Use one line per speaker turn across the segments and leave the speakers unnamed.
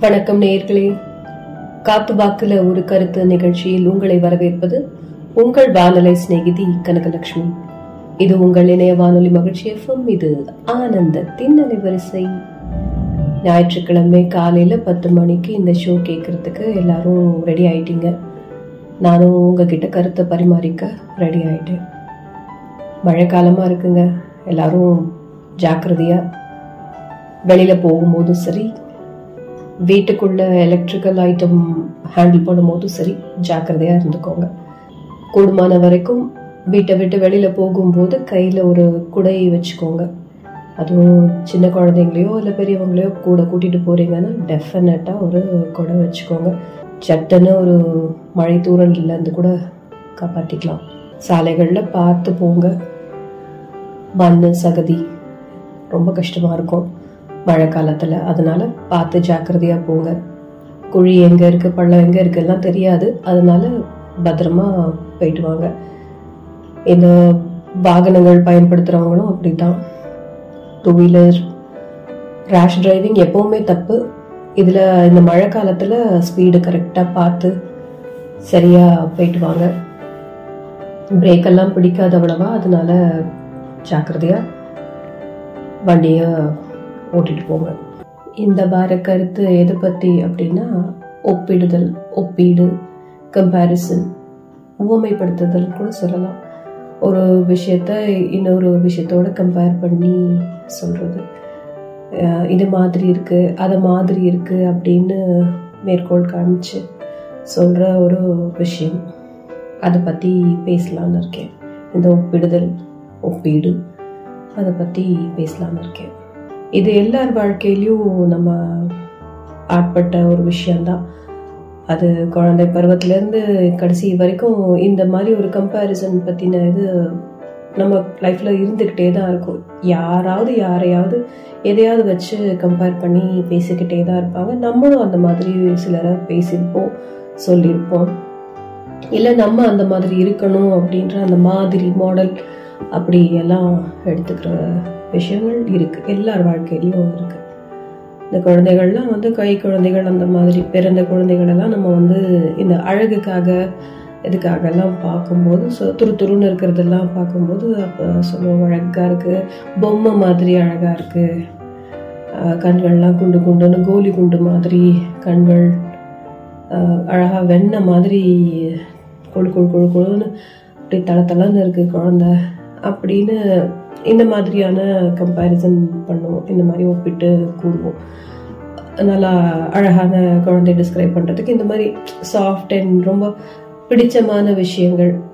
வணக்கம் நேயர்களே. காத்து வாக்குல ஒரு கருத்து நிகழ்ச்சியில் உங்களை வரவேற்பது உங்கள் வானொலி சிநேகிதி கனகலட்சுமி. இது உங்கள் இணைய வானொலி மகிழ்ச்சி எஃப்எம். இது ஆனந்த தின்னலை வரிசை ஞாயிற்றுக்கிழமை காலையில பத்து மணிக்கு இந்த ஷோ கேட்கறதுக்கு எல்லாரும் ரெடி ஆயிட்டீங்க. நானும் உங்ககிட்ட கருத்தை பரிமாறிக்க ரெடி ஆயிட்டேன். காலமாக இருக்குங்க. எல்லாரும் ஜாக்கிரதையா. வெளியில போகும்போதும் சரி வீட்டுக்குள்ள எலக்ட்ரிக்கல் ஐட்டம் ஹேண்டில் பண்ணும்போதும் சரி ஜாக்கிரதையா இருந்துக்கோங்க. கூடுமான வரைக்கும் வீட்டை விட்டு வெளியில போகும்போது கையில ஒரு குடை வச்சுக்கோங்க. அதுவும் சின்ன குழந்தைங்களையோ இல்லை பெரியவங்களையோ கூட கூட்டிட்டு போறீங்கன்னா டெஃபினட்டா ஒரு குடை வச்சுக்கோங்க. சட்டுன்னு ஒரு மழை தூரல் இல்லைன்னு கூட காப்பாற்றிக்கலாம் சாலைகளில் பார்த்து போங்க. மண் சகதி ரொம்ப கஷ்டமாக இருக்கும். மழை காலத்தில் அதனால பார்த்து ஜாக்கிரதையாக போங்க. குழி எங்கே இருக்கு பள்ளம் எங்கே இருக்கு எல்லாம் தெரியாது. அதனால பத்திரமா போயிட்டு வாங்க. இந்த வாகனங்கள் பயன்படுத்துகிறவங்களும் அப்படித்தான். டூ வீலர் ரேஷ் டிரைவிங் எப்பவுமே தப்பு. இதில் இந்த மழை காலத்தில் ஸ்பீடு கரெக்டாக பார்த்து சரியாக போயிட்டு வாங்க. பிரேக்கெல்லாம் பிடிக்காது அவ்வளவா. அதனால ஜாக்கிரதையாக வண்டியை ஓட்டிட்டு போங்க. இந்த வார கருத்து எதை பத்தி அப்படின்னா ஒப்பிடுதல் ஒப்பீடு கம்பேரிசன் உவமைப்படுத்துதல் கூட சொல்லலாம். ஒரு விஷயத்த இன்னொரு விஷயத்தோட கம்பேர் பண்ணி சொல்றது. இது மாதிரி இருக்கு அது மாதிரி இருக்கு அப்படின்னு மேற்கோள் காமிச்சு சொல்ற ஒரு விஷயம். அதை பத்தி பேசலாம்னு இருக்கேன். இந்த ஒப்பிடுதல் ஒப்பீடு அதை பத்தி பேசலாம்னு இருக்கேன். இது எல்லார் வாழ்க்கையிலையும் நம்ம ஆட்பட்ட ஒரு விஷயம்தான். அது குழந்தை பருவத்திலேருந்து கடைசி வரைக்கும் இந்த மாதிரி ஒரு கம்பேரிசன் பற்றின இது நம்ம லைஃப்பில் இருந்துக்கிட்டே தான் இருக்கும். யாராவது யாரையாவது எதையாவது வச்சு கம்பேர் பண்ணி பேசிக்கிட்டே தான் இருப்பாங்க. நம்மளும் அந்த மாதிரி சிலரை பேசியிருப்போம் சொல்லியிருப்போம். இல்லை நம்ம அந்த மாதிரி இருக்கணும் அப்படின்ற அந்த மாதிரி மாடல் அப்படி எல்லாம் எடுத்துக்கிற விஷயங்கள் இருக்கு. எல்லார் வாழ்க்கையிலையும் இருக்கு. இந்த குழந்தைகள்லாம் வந்து கை குழந்தைகள் அந்த மாதிரி பிறந்த குழந்தைகள் எல்லாம் நம்ம வந்து இந்த அழகுக்காக இதுக்காக எல்லாம் பார்க்கும்போது ஸோ துரு துருன்னு இருக்கிறதெல்லாம் பார்க்கும்போது அப்போ சொல்லுவோம் அழகா இருக்கு. பொம்மை மாதிரி அழகா இருக்கு. கண்கள்லாம் குண்டு குண்டுன்னு கோலி குண்டு மாதிரி கண்கள் அழகாக அழகா வெண்ணெய் மாதிரி கொழு கொழு கொழு கொழுன்னு அப்படி தள தளன்னு இருக்கு குழந்த. அப்படின்னு இந்த மாதிரியான கம்பேரிசன் பண்ணுவோம். இந்த மாதிரி ஒப்பிட்டு கூடுவோம் நல்லா அழகான குழந்தை டிஸ்கிரைப் பண்ணுறதுக்கு இந்த மாதிரி சாஃப்ட் அண்ட் ரொம்ப பிடிச்சமான விஷயங்கள்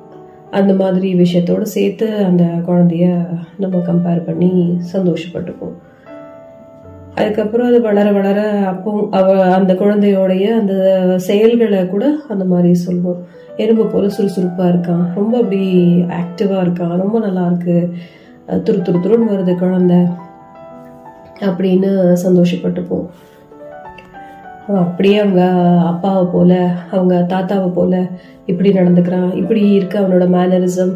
அந்த மாதிரி விஷயத்தோட சேர்த்து அந்த குழந்தைய நம்ம கம்பேர் பண்ணி சந்தோஷப்பட்டுப்போம். அதுக்கப்புறம் அது வளர வளர அப்போ அவ அந்த குழந்தையோடைய அந்த செயல்களை கூட அந்த மாதிரி சொல்லுவோம். எறும்பு போல சுறுசுறுப்பாக இருக்கான். ரொம்ப அப்படி ஆக்டிவாக இருக்கான். ரொம்ப நல்லா இருக்குது துரு துரு துருன்னு வருது குழந்தை. அப்படின்னு சந்தோஷப்பட்டுப்போம். அப்படியே அவங்க அப்பாவை போல அவங்க தாத்தாவை போல இப்படி நடந்துக்கிறான். இப்படி இருக்கு அவனோட மேனரிசம்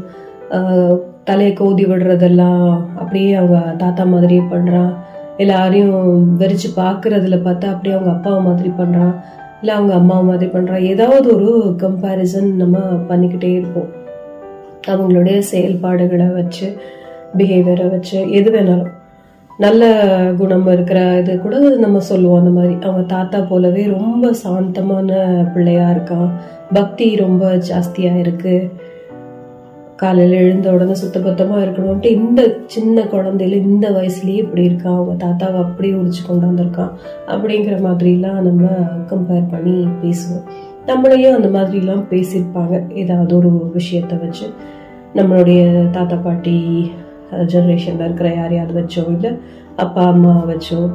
தலையை கோதி விடுறதெல்லாம் அப்படியே அவங்க தாத்தா மாதிரியே பண்றான். எல்லாரையும் வெறிச்சு பார்க்கறதுல பார்த்தா அப்படியே அவங்க அப்பாவை மாதிரி பண்றான். இல்லை அவங்க அம்மாவை மாதிரி பண்றான். ஏதாவது ஒரு கம்பேரிசன் நம்ம பண்ணிக்கிட்டே இருப்போம். அவங்களுடைய செயல்பாடுகளை வச்சு பிஹேவியரை வச்சு எது வேணாலும். நல்ல குணம் இருக்கிற இது கூட நம்ம சொல்லுவோம் அந்த மாதிரி. அவங்க தாத்தா போலவே ரொம்ப சாந்தமான பிள்ளையா இருக்கான். பக்தி ரொம்ப ஜாஸ்தியா இருக்கு. காலையில் எழுந்த உடனே சுத்தபத்தமாக இருக்கணும்ட்டு இந்த சின்ன குழந்தையில இந்த வயசுலயே இப்படி இருக்கான். அவங்க தாத்தாவை அப்படியே உரிச்சு கொண்டாந்துருக்கான் அப்படிங்கிற மாதிரிலாம் நம்ம கம்பேர் பண்ணி பேசுவோம். நம்மளையும் அந்த மாதிரிலாம் பேசியிருப்பாங்க. ஏதாவது ஒரு விஷயத்த வச்சு. நம்மளுடைய தாத்தா பாட்டி ஜென்ரேஷனில் இருக்கிற யாரையாவது வச்சோ இல்லை அப்பா அம்மா வச்சோ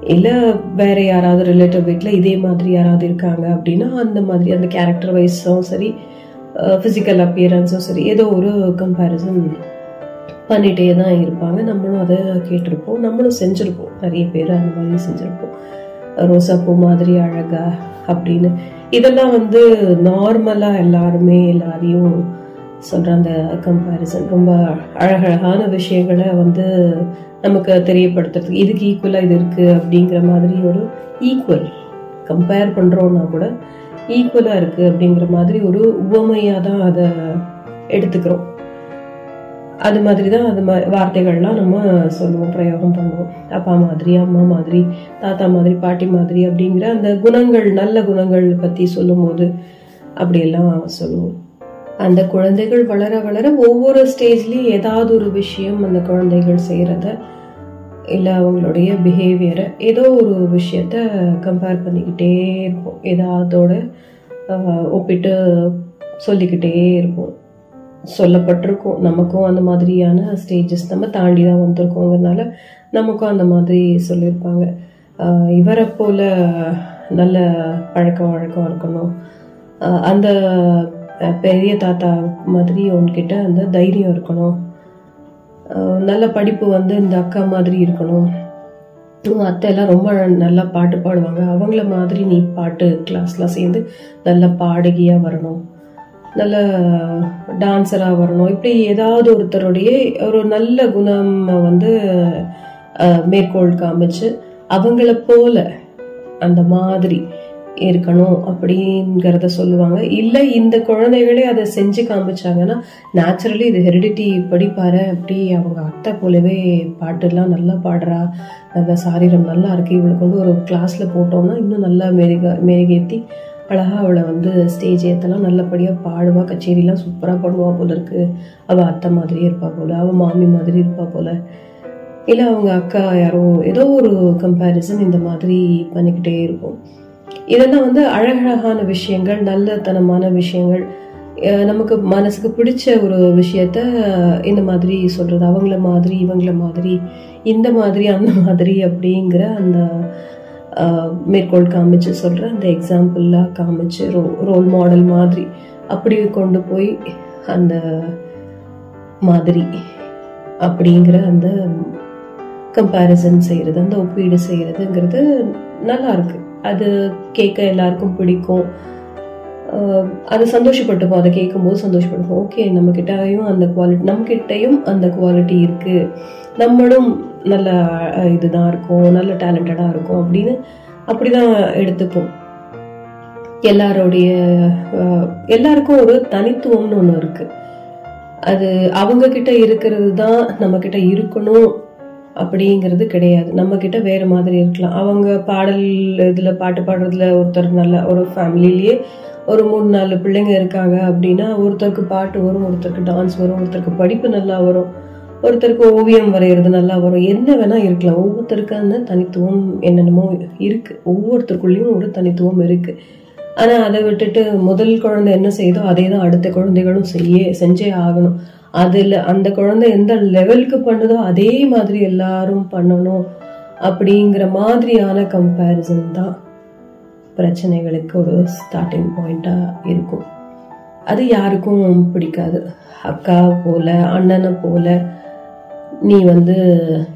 இல்லை வேற யாராவது ரிலேட்டிவ் வீட்டில் இதே மாதிரி யாராவது இருக்காங்க அப்படின்னா அந்த மாதிரி அந்த கேரக்டர் வைஸும் சரி ஃபிசிக்கல் அப்பியரன்ஸும் சரி ஏதோ ஒரு கம்பேரிசன் பண்ணிகிட்டே தான் இருப்பாங்க. நம்மளும் அதை கேட்டிருப்போம். நம்மளும் செஞ்சுருப்போம். நிறைய பேர் அந்த மாதிரி செஞ்சுருப்போம். ரோசா பூ மாதிரி அழகா அப்படின்னு. இதெல்லாம் வந்து நார்மலா எல்லாருமே எல்லாரையும் சொல்கிற அந்த கம்பேரிசன் ரொம்ப அழகழகான விஷயங்களை வந்து நமக்கு தெரியப்படுத்துறதுக்கு இதுக்கு ஈக்குவலாக இது இருக்குது அப்படிங்கிற மாதிரி ஒரு ஈக்குவல் கம்பேர் பண்ணுறோன்னா கூட ஈக்குவலாக இருக்குது அப்படிங்கிற மாதிரி ஒரு உவமையாக தான் அதை எடுத்துக்கிறோம். அது மாதிரி தான் அது மா- வார்த்தைகள்லாம் நம்ம சொல்லுவோம் பிரயோகம் பண்ணுவோம். அப்பா மாதிரி அம்மா மாதிரி தாத்தா மாதிரி பாட்டி மாதிரி அப்படிங்கிற அந்த குணங்கள் நல்ல குணங்கள் பற்றி சொல்லும்போது அப்படியெல்லாம் சொல்லுவோம். அந்த குழந்தைகள் வளர வளர ஒவ்வொரு ஸ்டேஜ்லயும் ஏதாவது ஒரு விஷயம் அந்த குழந்தைகள் செய்யறத இல்லை அவங்களுடைய பிஹேவியரை ஏதோ ஒரு விஷயத்த கம்பேர் பண்ணிக்கிட்டே இருப்போம். ஏதாவதோட ஒப்பிட்டு சொல்லிக்கிட்டே இருப்போம். சொல்லப்பட்டிருக்கோம். நமக்கும் அந்த மாதிரியான ஸ்டேஜஸ் நம்ம தாண்டி தான் வந்திருக்கோங்கிறதுனால நமக்கும் அந்த மாதிரி சொல்லியிருப்பாங்க. இவரை போல நல்ல பழக்க வழக்கம் இருக்கணும். அந்த பெரிய தாத்தா மாதிரி உன்கிட்ட அந்த தைரியம் இருக்கணும். நல்ல படிப்பு வந்து இந்த அக்கா மாதிரி இருக்கணும். உன் அத்தை எல்லாம் ரொம்ப நல்லா பாட்டு பாடுவாங்க. அவங்கள மாதிரி நீ பாட்டு கிளாஸ்லாம் சேர்ந்து நல்ல பாடகியாக வரணும். நல்ல டான்ஸராக வரணும். இப்படி ஏதாவது ஒருத்தருடைய ஒரு நல்ல குணம் வந்து மேற்கோள் காமிச்சு அவங்கள போல அந்த மாதிரி இருக்கணும் அப்படிங்கிறத சொல்லுவாங்க. இல்லை இந்த குழந்தைகளே அதை செஞ்சு காமிச்சாங்கன்னா நேச்சுரலி இது ஹெரிடிட்டி படிப்பாரு அப்படி அவங்க அத்தை போலவே பாட்டுலாம் நல்லா பாடுறா. நல்ல சாரீரம் நல்லா இருக்கு. இவளுக்கு வந்து ஒரு கிளாஸில் போட்டோம்னா இன்னும் நல்லா மெருக மெருகேற்றி அழகா அவளை வந்து ஸ்டேஜ் ஏற்றலாம் நல்லபடியாக பாடுவா கச்சேரிலாம் சூப்பராக பண்ணுவா போல இருக்கு. அவள் அத்தை மாதிரியே இருப்பா போல அவள் மாமி மாதிரி இருப்பா போல. இல்லை அவங்க அக்கா யாரோ ஏதோ ஒரு கம்பேரிசன் இந்த மாதிரி பண்ணிக்கிட்டே இருப்போம் இதெல்லாம் வந்து அழகழகான விஷயங்கள் நல்லத்தனமான விஷயங்கள். நமக்கு மனசுக்கு பிடிச்ச ஒரு விஷயத்த இந்த மாதிரி சொல்றது அவங்கள மாதிரி இவங்கள மாதிரி இந்த மாதிரி அந்த மாதிரி அப்படிங்கிற அந்த மேற்கோள் காமிச்சு சொல்ற அந்த எக்ஸாம்பிள்லாம் காமிச்சு ரோ ரோல் மாடல் மாதிரி அப்படி கொண்டு போய் அந்த மாதிரி அப்படிங்கிற அந்த கம்பேரிசன் செய்கிறது அந்த ஒப்பீடு செய்கிறதுங்கிறது நல்லா இருக்குது அது கேட்க எல்லாருக்கும் பிடிக்கும். அது சந்தோஷப்பட்டுப்போம் அதை கேட்கும்போது சந்தோஷப்பட்டுப்போம் ஓகே நம்மகிட்டயும் அந்த குவாலிட்டி நம்ம அந்த குவாலிட்டி இருக்கு. நம்மளும் நல்ல இதுதான் இருக்கும். நல்ல டேலண்டடாக இருக்கும் அப்படின்னு அப்படிதான் எடுத்துப்போம். எல்லாரோடைய எல்லாருக்கும் ஒரு தனித்துவம்னு ஒன்று இருக்கு. அது அவங்க கிட்ட இருக்கிறது தான் நம்ம கிட்ட இருக்கணும். அப்படிங்கிறது கிடையாது. நம்ம கிட்ட வேற மாதிரி இருக்கலாம். அவங்க பாடல் இதில் பாட்டு பாடுறதுல ஒருத்தர் நல்ல ஒரு ஃபேமிலிலேயே ஒரு மூணு நாலு பிள்ளைங்க இருக்காங்க அப்படின்னா ஒருத்தருக்கு பாட்டு வரும் ஒருத்தருக்கு டான்ஸ் வரும் ஒருத்தருக்கு படிப்பு நல்லா வரும் ஒருத்தருக்கு ஓவியம் வரைகிறது நல்லா வரும். என்ன வேணால் இருக்கலாம். ஒவ்வொருத்தருக்கு அந்த தனித்துவம் என்னென்னமோ இருக்குது ஒவ்வொருத்தருக்குள்ளேயும் ஒரு தனித்துவம் இருக்குது ஆனால் அதை விட்டுட்டு முதல் குழந்தை என்ன செய்தோ அதே தான் அடுத்த குழந்தைகளும் செய்ய செஞ்சே ஆகணும். அதுல அந்த குழந்தை எந்த லெவலுக்கு பண்ணுதோ அதே மாதிரி எல்லாரும் பண்ணணும் அப்படிங்கிற மாதிரியான கம்பேரிசன் தான் பிரச்சனைகளுக்கு ஒரு ஸ்டார்டிங் பாயிண்டா இருக்கும். அது யாருக்கும் பிடிக்காது. அக்கா போல அண்ணனை போல நீ வந்து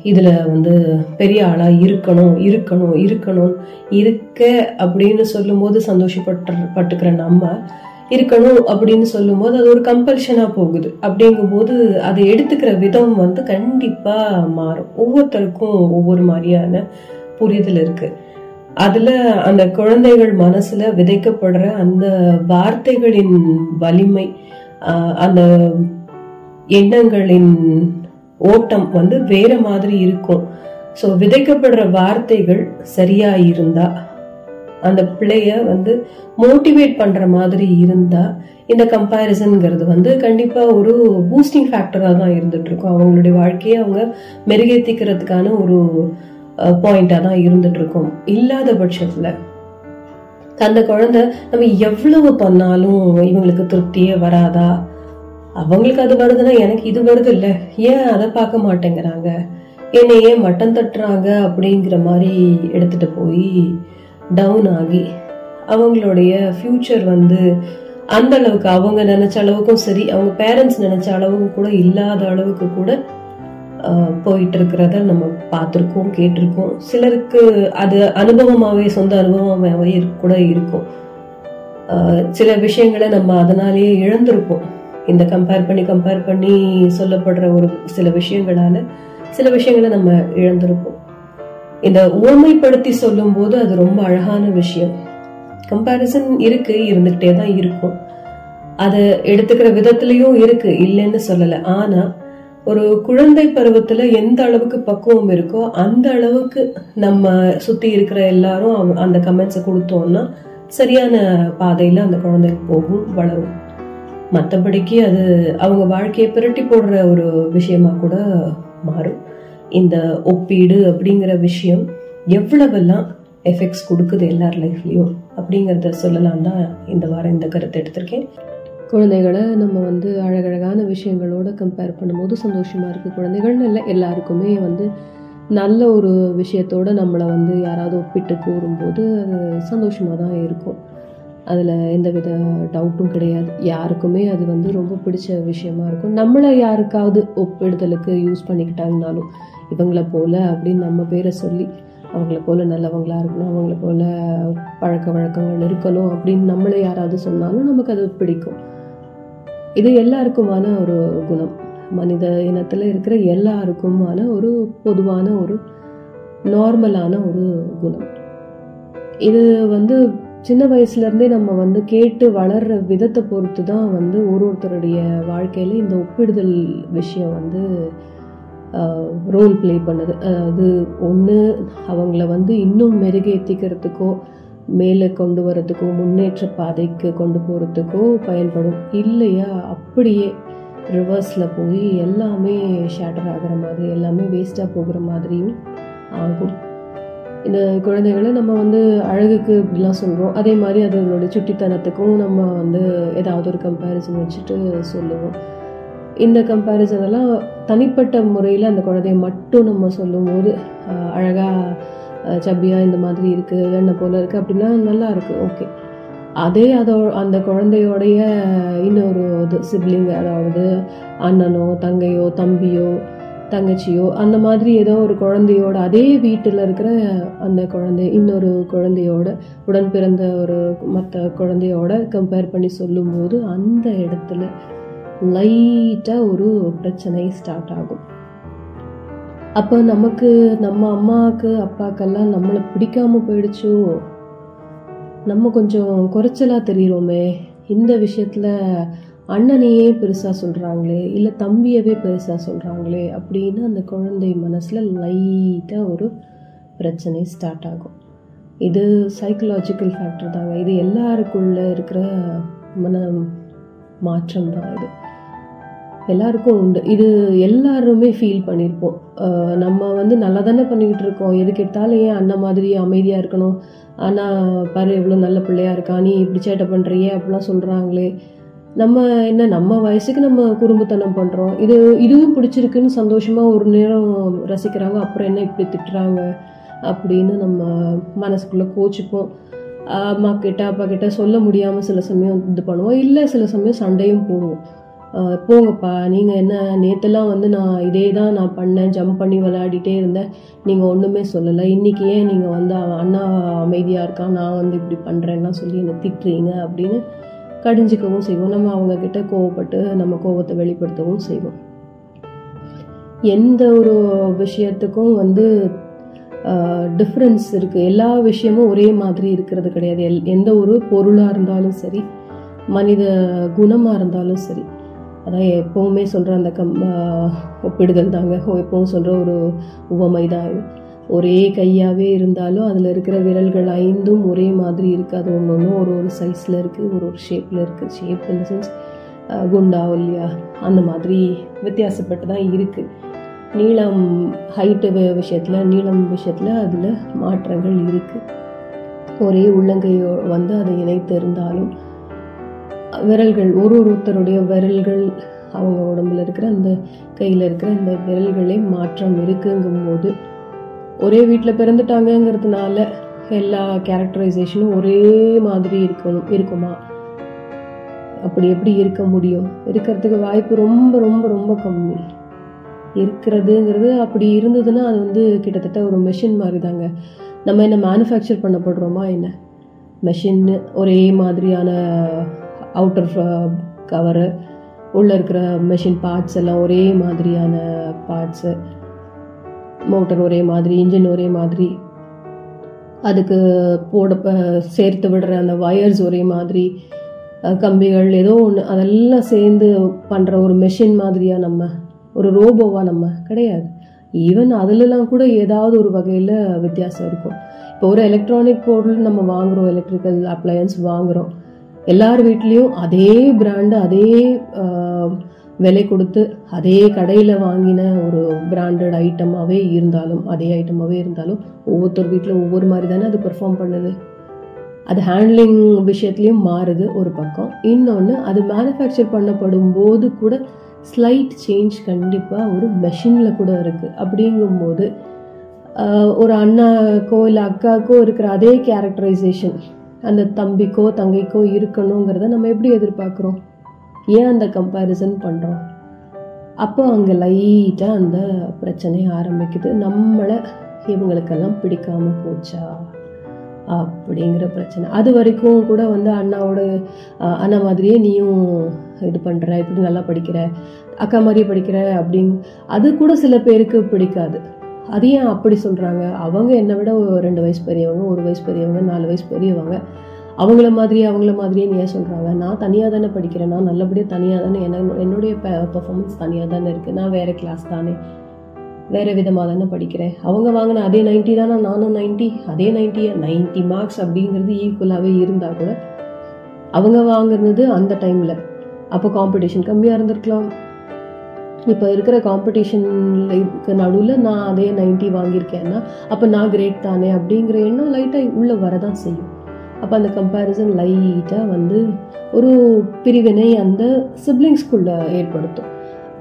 இதுல வந்து பெரிய ஆளா இருக்கணும் இருக்கணும் இருக்கணும் இருக்க அப்படின்னு சொல்லும்போது சந்தோஷப்பட்டு பட்டுக்கிற நம்ம இருக்கணும் அப்படின்னு சொல்லும்போது அது ஒரு கம்பல்ஷனா போகுது. அப்படிங்கும்போது அதை எடுத்துக்கிற விதம் வந்து கண்டிப்பா மாறும். ஒவ்வொருத்தருக்கும் ஒவ்வொரு மாதிரியான புரிதல் இருக்கு. அதுல அந்த குழந்தைகள் மனசுல விதைக்கப்படுற அந்த வார்த்தைகளின் வலிமை அந்த எண்ணங்களின் ஓட்டம் வந்து வேற மாதிரி இருக்கும். ஸோ விதைக்கப்படுற வார்த்தைகள் சரியா இருந்தா அந்த பிள்ளைய வந்து மோட்டிவேட் பண்ற மாதிரி இருந்தா இந்த கம்பேரிசன்ங்கிறது வந்து கண்டிப்பா ஒரு பூஸ்டிங் ஃபேக்டரா தான் இருந்துட்டு இருக்கும் அவங்களுடைய வாழ்க்கையை அவங்க மெருகேத்திக்கிறதுக்கான ஒரு பாயிண்டா தான் இருந்துட்டு இருக்கும் இல்லாத பட்சத்துல அந்த குழந்தை நம்ம எவ்வளவு பண்ணாலும் இவங்களுக்கு திருப்தியே வராதா? அவங்களுக்கு அது வருதுன்னா எனக்கு இது வருது இல்ல ஏன் அதை பார்க்க மாட்டேங்கிறாங்க? என்னை ஏன் மட்டம் தட்டுறாங்க அப்படிங்கிற மாதிரி எடுத்துட்டு போய் டவுன் ஆகி அவங்களுடைய ஃப்யூச்சர் வந்து அந்த அளவுக்கு அவங்க நினைச்ச அளவுக்கும் சரி அவங்க பேரண்ட்ஸ் நினைச்ச அளவுக்கு கூட இல்லாத அளவுக்கு கூட போயிட்டு இருக்கிறத நம்ம பார்த்துருக்கோம் கேட்டிருக்கோம். சிலருக்கு அது அனுபவமாகவே சொந்த அனுபவமாகவே கூட இருக்கும். சில விஷயங்களை நம்ம அதனாலேயே இழந்திருப்போம். இந்த கம்பேர் பண்ணி கம்பேர் பண்ணி சொல்லப்படுற ஒரு சில விஷயங்களால சில விஷயங்களை நம்ம இழந்திருப்போம். இந்த உவமைப்படுத்தி சொல்லும் போது அது ரொம்ப அழகான விஷயம். கம்பேரிசன் இருக்கு இருந்துகிட்டே தான் இருக்கும். அதை எடுத்துக்கிற விதத்திலையும் இருக்கு இல்லைன்னு சொல்லல. ஆனா ஒரு குழந்தை பருவத்துல எந்த அளவுக்கு பக்குவம் இருக்கோ அந்த அளவுக்கு நம்ம சுத்தி இருக்கிற எல்லாரும் அந்த கமெண்ட்ஸை கொடுத்தோம்னா சரியான பாதையில அந்த குழந்தை போகும் வளரும். மற்றபடிக்கு அது அவங்க வாழ்க்கையை பிரட்டி போடுற ஒரு விஷயமா கூட மாறும். இந்த ஒப்பீடு அப்படிங்கிற விஷயம் எவ்வளவெல்லாம் எஃபெக்ட்ஸ் கொடுக்குது எல்லார் லைஃப்லயும் அப்படிங்கறத சொல்லலாம் தான் இந்த வாரம் இந்த கருத்தை எடுத்திருக்கேன். குழந்தைகளை நம்ம வந்து அழகழகான விஷயங்களோட கம்பேர் பண்ணும்போது சந்தோஷமா இருக்கு. குழந்தைகள்னு இல்லை எல்லாருக்குமே வந்து நல்ல ஒரு விஷயத்தோட நம்மளை வந்து யாராவது ஒப்பிட்டு கூறும்போது அது சந்தோஷமாக தான் இருக்கும். அதில் எந்த வித டவுட்டும் கிடையாது. யாருக்குமே அது வந்து ரொம்ப பிடிச்ச விஷயமா இருக்கும். நம்மளை யாருக்காவது ஒப்பிடுதலுக்கு யூஸ் பண்ணிக்கிட்டாங்கனாலும் இவங்களை போல அப்படின்னு நம்ம பேரை சொல்லி அவங்கள போல நல்லவங்களா இருக்கணும் அவங்கள போல பழக்க வழக்கங்கள் இருக்கணும் அப்படின்னு நம்மளை யாராவது சொன்னாலும் நமக்கு அது பிடிக்கும். இது எல்லாருக்குமான ஒரு குணம். மனித இனத்துல இருக்கிற எல்லாருக்குமான ஒரு பொதுவான ஒரு நார்மலான ஒரு குணம். இது வந்து சின்ன வயசுல இருந்தே நம்ம வந்து கேட்டு வளர்ற விதத்தை பொறுத்து தான் வந்து ஒரு ஒருத்தருடைய வாழ்க்கையில இந்த ஒப்பிடுதல் விஷயம் வந்து ரோல் ப்ளே பண்ணுது. அதாவது ஒன்று அவங்கள வந்து இன்னும் மெருகேற்றிக்கிறதுக்கோ மேலே கொண்டு வரதுக்கோ முன்னேற்ற பாதைக்கு கொண்டு போகிறதுக்கோ பயன்படும். இல்லையா? அப்படியே ரிவர்ஸில் போய் எல்லாமே ஷேட்டர் ஆகிற மாதிரி எல்லாமே வேஸ்ட்டாக போகிற மாதிரியும் ஆகும். இந்த குழந்தைகளை நம்ம வந்து அழகுக்கு இப்படிலாம் சொல்கிறோம் அதே மாதிரி அதுகளோட சுட்டித்தனத்துக்கும் நம்ம வந்து ஏதாவது ஒரு கம்பேரிசன் வச்சுட்டு சொல்லுவோம். இந்த கம்பேரிசன் எல்லாம் தனிப்பட்ட முறையில் அந்த குழந்தைய மட்டும் நம்ம சொல்லும்போது போது அழகாக ஆஹ், இந்த மாதிரி இருக்குது என்ன போல் இருக்குது அப்படின்னா நல்லா இருக்குது ஓகே அதே அதோ அந்த குழந்தையோடைய இன்னொரு இது சிப்ளிங் அதாவது அண்ணனோ தங்கையோ தம்பியோ தங்கச்சியோ அந்த மாதிரி ஏதோ ஒரு குழந்தையோட அதே வீட்டில் இருக்கிற அந்த குழந்தை இன்னொரு குழந்தையோட உடன் பிறந்த ஒரு மற்ற குழந்தையோட கம்பேர் பண்ணி சொல்லும்போது அந்த இடத்துல லைட்டாக ஒரு பிரச்சனை ஸ்டார்ட் ஆகும். அப்போ நமக்கு நம்ம அம்மாவுக்கு அப்பாக்கெல்லாம் நம்மளை பிடிக்காம போயிடுச்சோ? நம்ம கொஞ்சம் குறைச்சலாக தெரியுறோமே. இந்த விஷயத்தில் அண்ணனையே பெருசாக சொல்கிறாங்களே இல்லை தம்பியவே பெருசாக சொல்கிறாங்களே அப்படின்னு அந்த குழந்தை மனசில் லைட்டாக ஒரு பிரச்சனை ஸ்டார்ட் ஆகும். இது சைக்கலாஜிக்கல் ஃபேக்டர் தாங்க. இது எல்லாருக்குள்ளே இருக்கிற மன மாற்றம் தான் இது. எல்லாருக்கும் உண்டு. இது எல்லாருமே ஃபீல் பண்ணியிருப்போம் நம்ம வந்து நல்லா தானே பண்ணிக்கிட்டு இருக்கோம். எதுக்கு எடுத்தாலும் ஏன் அண்ணன் மாதிரி அமைதியாக இருக்கணும்? ஆனால் பாரு எவ்வளோ நல்ல பிள்ளையா இருக்கா? நீ இப்படி சேட்டை பண்ணுறியே அப்படிலாம் சொல்கிறாங்களே நம்ம என்ன நம்ம வயசுக்கு நம்ம குறும்புத்தனம் பண்ணுறோம் இது இதுவும் பிடிச்சிருக்குன்னு சந்தோஷமாக ஒரு நேரம் ரசிக்கிறாங்க. அப்புறம் என்ன இப்படி திட்டுறாங்க? அப்படின்னு நம்ம மனசுக்குள்ளே கோச்சிப்போம். அம்மா கிட்ட அப்பா கிட்ட சொல்ல முடியாமல் சில சமயம் இது பண்ணுவோம். இல்லை சில சமயம் சண்டையும் போடுவோம். போங்கப்பா. நீங்கள் என்ன நேற்றுலாம் வந்து நான் இதே தான் நான் பண்ணேன் ஜம்ப் பண்ணி விளையாடிட்டே இருந்தேன். நீங்கள் ஒன்றுமே சொல்லலை. இன்றைக்கி ஏன் நீங்கள் வந்து அவன் அண்ணா அமைதியாக இருக்கான் நான் வந்து இப்படி பண்ணுறேன்னா சொல்லி என்னை திட்டுறீங்க அப்படின்னு கடிஞ்சிக்கவும் செய்வோம். நம்ம அவங்கக்கிட்ட கோவப்பட்டு நம்ம கோவத்தை வெளிப்படுத்தவும் செய்வோம். எந்த ஒரு விஷயத்துக்கும் வந்து டிஃப்ரென்ஸ் இருக்குது எல்லா விஷயமும் ஒரே மாதிரி இருக்கிறது கிடையாது. எல் எந்த ஒரு பொருளாக இருந்தாலும் சரி மனித குணமாக இருந்தாலும் சரி. அதான் எப்போவுமே சொல்கிற அந்த கம் ஒப்பிடுதல் தாங்க. எப்பவும் சொல்கிற ஒரு உவமை தான் இது. ஒரே கையாகவே இருந்தாலும் அதில் இருக்கிற விரல்கள் ஐந்தும் ஒரே மாதிரி இருக்காது ஒன்று ஒன்றும் ஒரு ஒரு சைஸில் இருக்குது ஒரு ஒரு ஷேப்பில் இருக்குது ஷேப் இந்த சென்ஸ் குண்டா ஒல்லியா அந்த மாதிரி வித்தியாசப்பட்டு தான் இருக்குது நீளம் ஹைட்டு விஷயத்தில் நீளம் விஷயத்தில் அதில் மாற்றங்கள் இருக்குது ஒரே உள்ளங்கையோ வந்து அதை இணைத்து இருந்தாலும் விரல்கள் ஒரு ஒருத்தருடைய விரல்கள் அவங்க உடம்புல இருக்கிற அந்த கையில் இருக்கிற அந்த விரல்களே மாற்றம் இருக்குங்கும் போது ஒரே வீட்டில் பிறந்துட்டாங்கங்கிறதுனால எல்லா கேரக்டரைசேஷனும் ஒரே மாதிரி இருக்கணும் இருக்குமா? அப்படி எப்படி இருக்க முடியும்? இருக்கிறதுக்கு வாய்ப்பு ரொம்ப ரொம்ப ரொம்ப கம்மி. இருக்கிறதுங்கிறது அப்படி இருந்ததுன்னா அது வந்து கிட்டத்தட்ட ஒரு மெஷின் மாதிரி தாங்க நம்ம என்ன மேனுஃபேக்சர் பண்ணப்படுறோமா என்ன? மெஷின்னு ஒரே மாதிரியான அவுட்டர் கவரு உள்ளே இருக்கிற மெஷின் பார்ட்ஸ் எல்லாம் ஒரே மாதிரியான பார்ட்ஸு மோட்டர் ஒரே மாதிரி இன்ஜின் ஒரே மாதிரி அதுக்கு போட சேர்த்து விடுற அந்த ஒயர்ஸ் ஒரே மாதிரி கம்பிகள் ஏதோ ஒன்று அதெல்லாம் சேர்ந்து பண்ணுற ஒரு மெஷின் மாதிரியா நம்ம ஒரு ரோபோவா நம்ம கிடையாது. ஈவன் அதுலலாம் கூட ஏதாவது ஒரு வகையில் வித்தியாசம் இருக்கும். இப்போ ஒரு எலக்ட்ரானிக் பொருள் நம்ம வாங்குறோம் எலக்ட்ரிக்கல் அப்ளையன்ஸ் வாங்குறோம். எல்லார் வீட்லேயும் அதே பிராண்டு அதே விலை கொடுத்து அதே கடையில் வாங்கின ஒரு பிராண்டட் ஐட்டமாகவே இருந்தாலும் அதே ஐட்டமாகவே இருந்தாலும் ஒவ்வொருத்தர் வீட்டில் ஒவ்வொரு மாதிரி தானே அது பெர்ஃபார்ம் பண்ணுது. அது ஹேண்ட்லிங் விஷயத்துலையும் மாறுது ஒரு பக்கம். இன்னொன்று அது மேனுஃபேக்சர் பண்ணப்படும் போது கூட ஸ்லைட் சேஞ்ச் கண்டிப்பாக ஒரு மெஷினில் கூட இருக்குது அப்படிங்கும்போது ஒரு அண்ணாக்கோ இல்லை அக்காக்கோ இருக்கிற அதே கேரக்டரைசேஷன் அந்த தம்பிக்கோ தங்கைக்கோ இருக்கணுங்கிறத நம்ம எப்படி எதிர்பார்க்குறோம்? ஏன் அந்த கம்பேரிசன் பண்ணுறோம் அப்போ அங்கே லைட்டாக அந்த பிரச்சனை ஆரம்பிக்குது. நம்மளை இவங்களுக்கெல்லாம் பிடிக்காமல் போச்சா? அப்படிங்கிற பிரச்சனை. அது வரைக்கும் கூட வந்து அண்ணாவோட அண்ணா மாதிரியே நீயும் இது பண்ணுற இப்படி நல்லா படிக்கிற அக்கா மாதிரியே படிக்கிற அப்படின் அது கூட சில பேருக்கு பிடிக்காது. அது ஏன் அப்படி சொல்கிறாங்க அவங்க என்னை விட ஒரு ரெண்டு வயசு பெரியவங்க ஒரு வயசு பெரியவங்க நாலு வயசு பெரியவங்க. அவங்கள மாதிரியே அவங்கள மாதிரியே நீ ஏன் சொல்கிறாங்க நான் தனியாக தானே படிக்கிறேன். நான் நல்லபடியாக தனியாக தானே என்ன என்னுடைய பெர்ஃபார்மன்ஸ் தனியாக தானே இருக்குது நான் வேறு கிளாஸ் தானே. வேறு விதமாக தானே படிக்கிறேன். அவங்க வாங்கின அதே நைன்ட்டி தானே நானும் நைன்ட்டி அதே நைன்ட்டி நைன்ட்டி மார்க்ஸ் அப்படிங்கிறது ஈக்குவலாகவே இருந்தால் கூட அவங்க வாங்கினது அந்த டைமில் அப்போ காம்படிஷன் கம்மியாக இருந்திருக்கலாம். இப்போ இருக்கிற காம்படிஷனுக்கு நடுவில் நான் அதே நைன்ட்டி வாங்கியிருக்கேன்னா அப்போ நான் கிரேட் தானே அப்படிங்கிற எண்ணம் லைட்டாக உள்ளே வரதான் செய்யும். அப்போ அந்த கம்பேரிசன் லைட்டாக வந்து ஒரு பிரிவினை அந்த சிப்ளிங்ஸ்குள்ளே ஏற்படுத்தும்.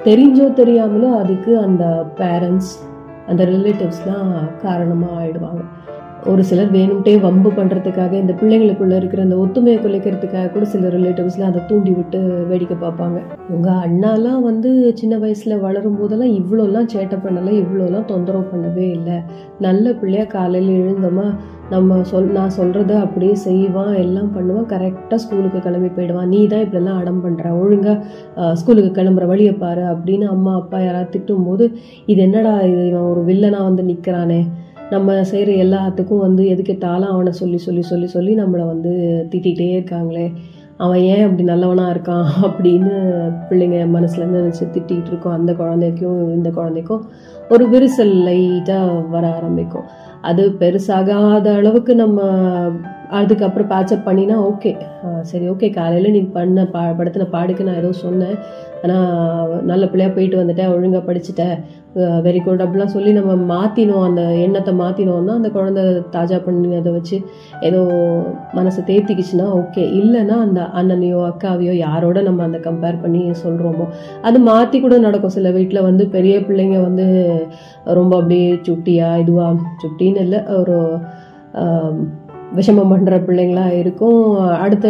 தெரிஞ்சோ தெரியாமலோ அதுக்கு அந்த பேரண்ட்ஸ் அந்த ரிலேட்டிவ்ஸ்லாம் காரணமாக ஆயிடுவாங்க. ஒரு சிலர் வேணும்ட்டே வம்பு பண்ணுறதுக்காக இந்த பிள்ளைங்களுக்குள்ள இருக்கிற அந்த ஒத்துமையை குலைக்கிறதுக்காக கூட சில ரிலேட்டிவ்ஸ்லாம் அதை தூண்டி விட்டு வேடிக்கை பார்ப்பாங்க. உங்கள் அண்ணாலாம் வந்து சின்ன வயசில் வளரும் போதெல்லாம் இவ்வளோலாம் சேட்டை பண்ணலை இவ்வளோலாம் தொந்தரவு பண்ணவே இல்லை. நல்ல பிள்ளையா காலையில் எழுந்தோமா நம்ம சொல் நான் சொல்கிறத அப்படியே செய்வான் எல்லாம் பண்ணுவான் கரெக்டாக ஸ்கூலுக்கு கிளம்பி போயிடுவான். நீ தான் இப்படிலாம் அடம் பண்ணுற ஒழுங்காக ஸ்கூலுக்கு கிளம்புற வழியை பாரு அப்படின்னு அம்மா அப்பா யாராவது திட்டும் போது இது என்னடா இது இவன் ஒரு வில்லனாக வந்து நிற்கிறானே நம்ம செய்கிற எல்லாத்துக்கும் வந்து எதுக்கெட்டாலும் அவனை சொல்லி சொல்லி சொல்லி சொல்லி நம்மளை வந்து திட்டிகிட்டே இருக்காங்களே? அவன் ஏன் அப்படி நல்லவனாக இருக்கான் அப்படின்னு பிள்ளைங்க மனசுல நினச்சி திட்டிகிட்டு இருக்கோம். அந்த குழந்தைக்கும் இந்த குழந்தைக்கும் ஒரு விரிசல் லைட்டாக வர ஆரம்பிக்கும். அது பெருசாகாத அளவுக்கு நம்ம அதுக்கப்புறம் பேச்சப் பண்ணினா ஓகே சரி ஓகே காலையில் நீ பண்ண பா படுத்தின பாடுக்கு நான் ஏதோ சொன்னேன். ஆனால் நல்ல பிள்ளையாக போயிட்டு வந்துட்டேன் ஒழுங்காக படிச்சுட்டேன். வெரி குட் அப்படிலாம் சொல்லி நம்ம மாற்றினோம் அந்த எண்ணத்தை மாற்றினோம்னா அந்த குழந்தை தாஜா பண்ணினதை வச்சு ஏதோ மனசை தேத்திக்கிச்சுன்னா ஓகே இல்லைன்னா அந்த அண்ணனையோ அக்காவையோ யாரோட நம்ம அந்த கம்பேர் பண்ணி சொல்கிறோமோ அது மாற்றி கூட நடக்கும். சில வீட்டில் வந்து பெரிய பிள்ளைங்க வந்து ரொம்ப அப்படியே சுட்டியா இதுவாக சுட்டின்னு இல்லை. ஒரு விஷமம் பண்ணுற பிள்ளைங்களா இருக்கும். அடுத்த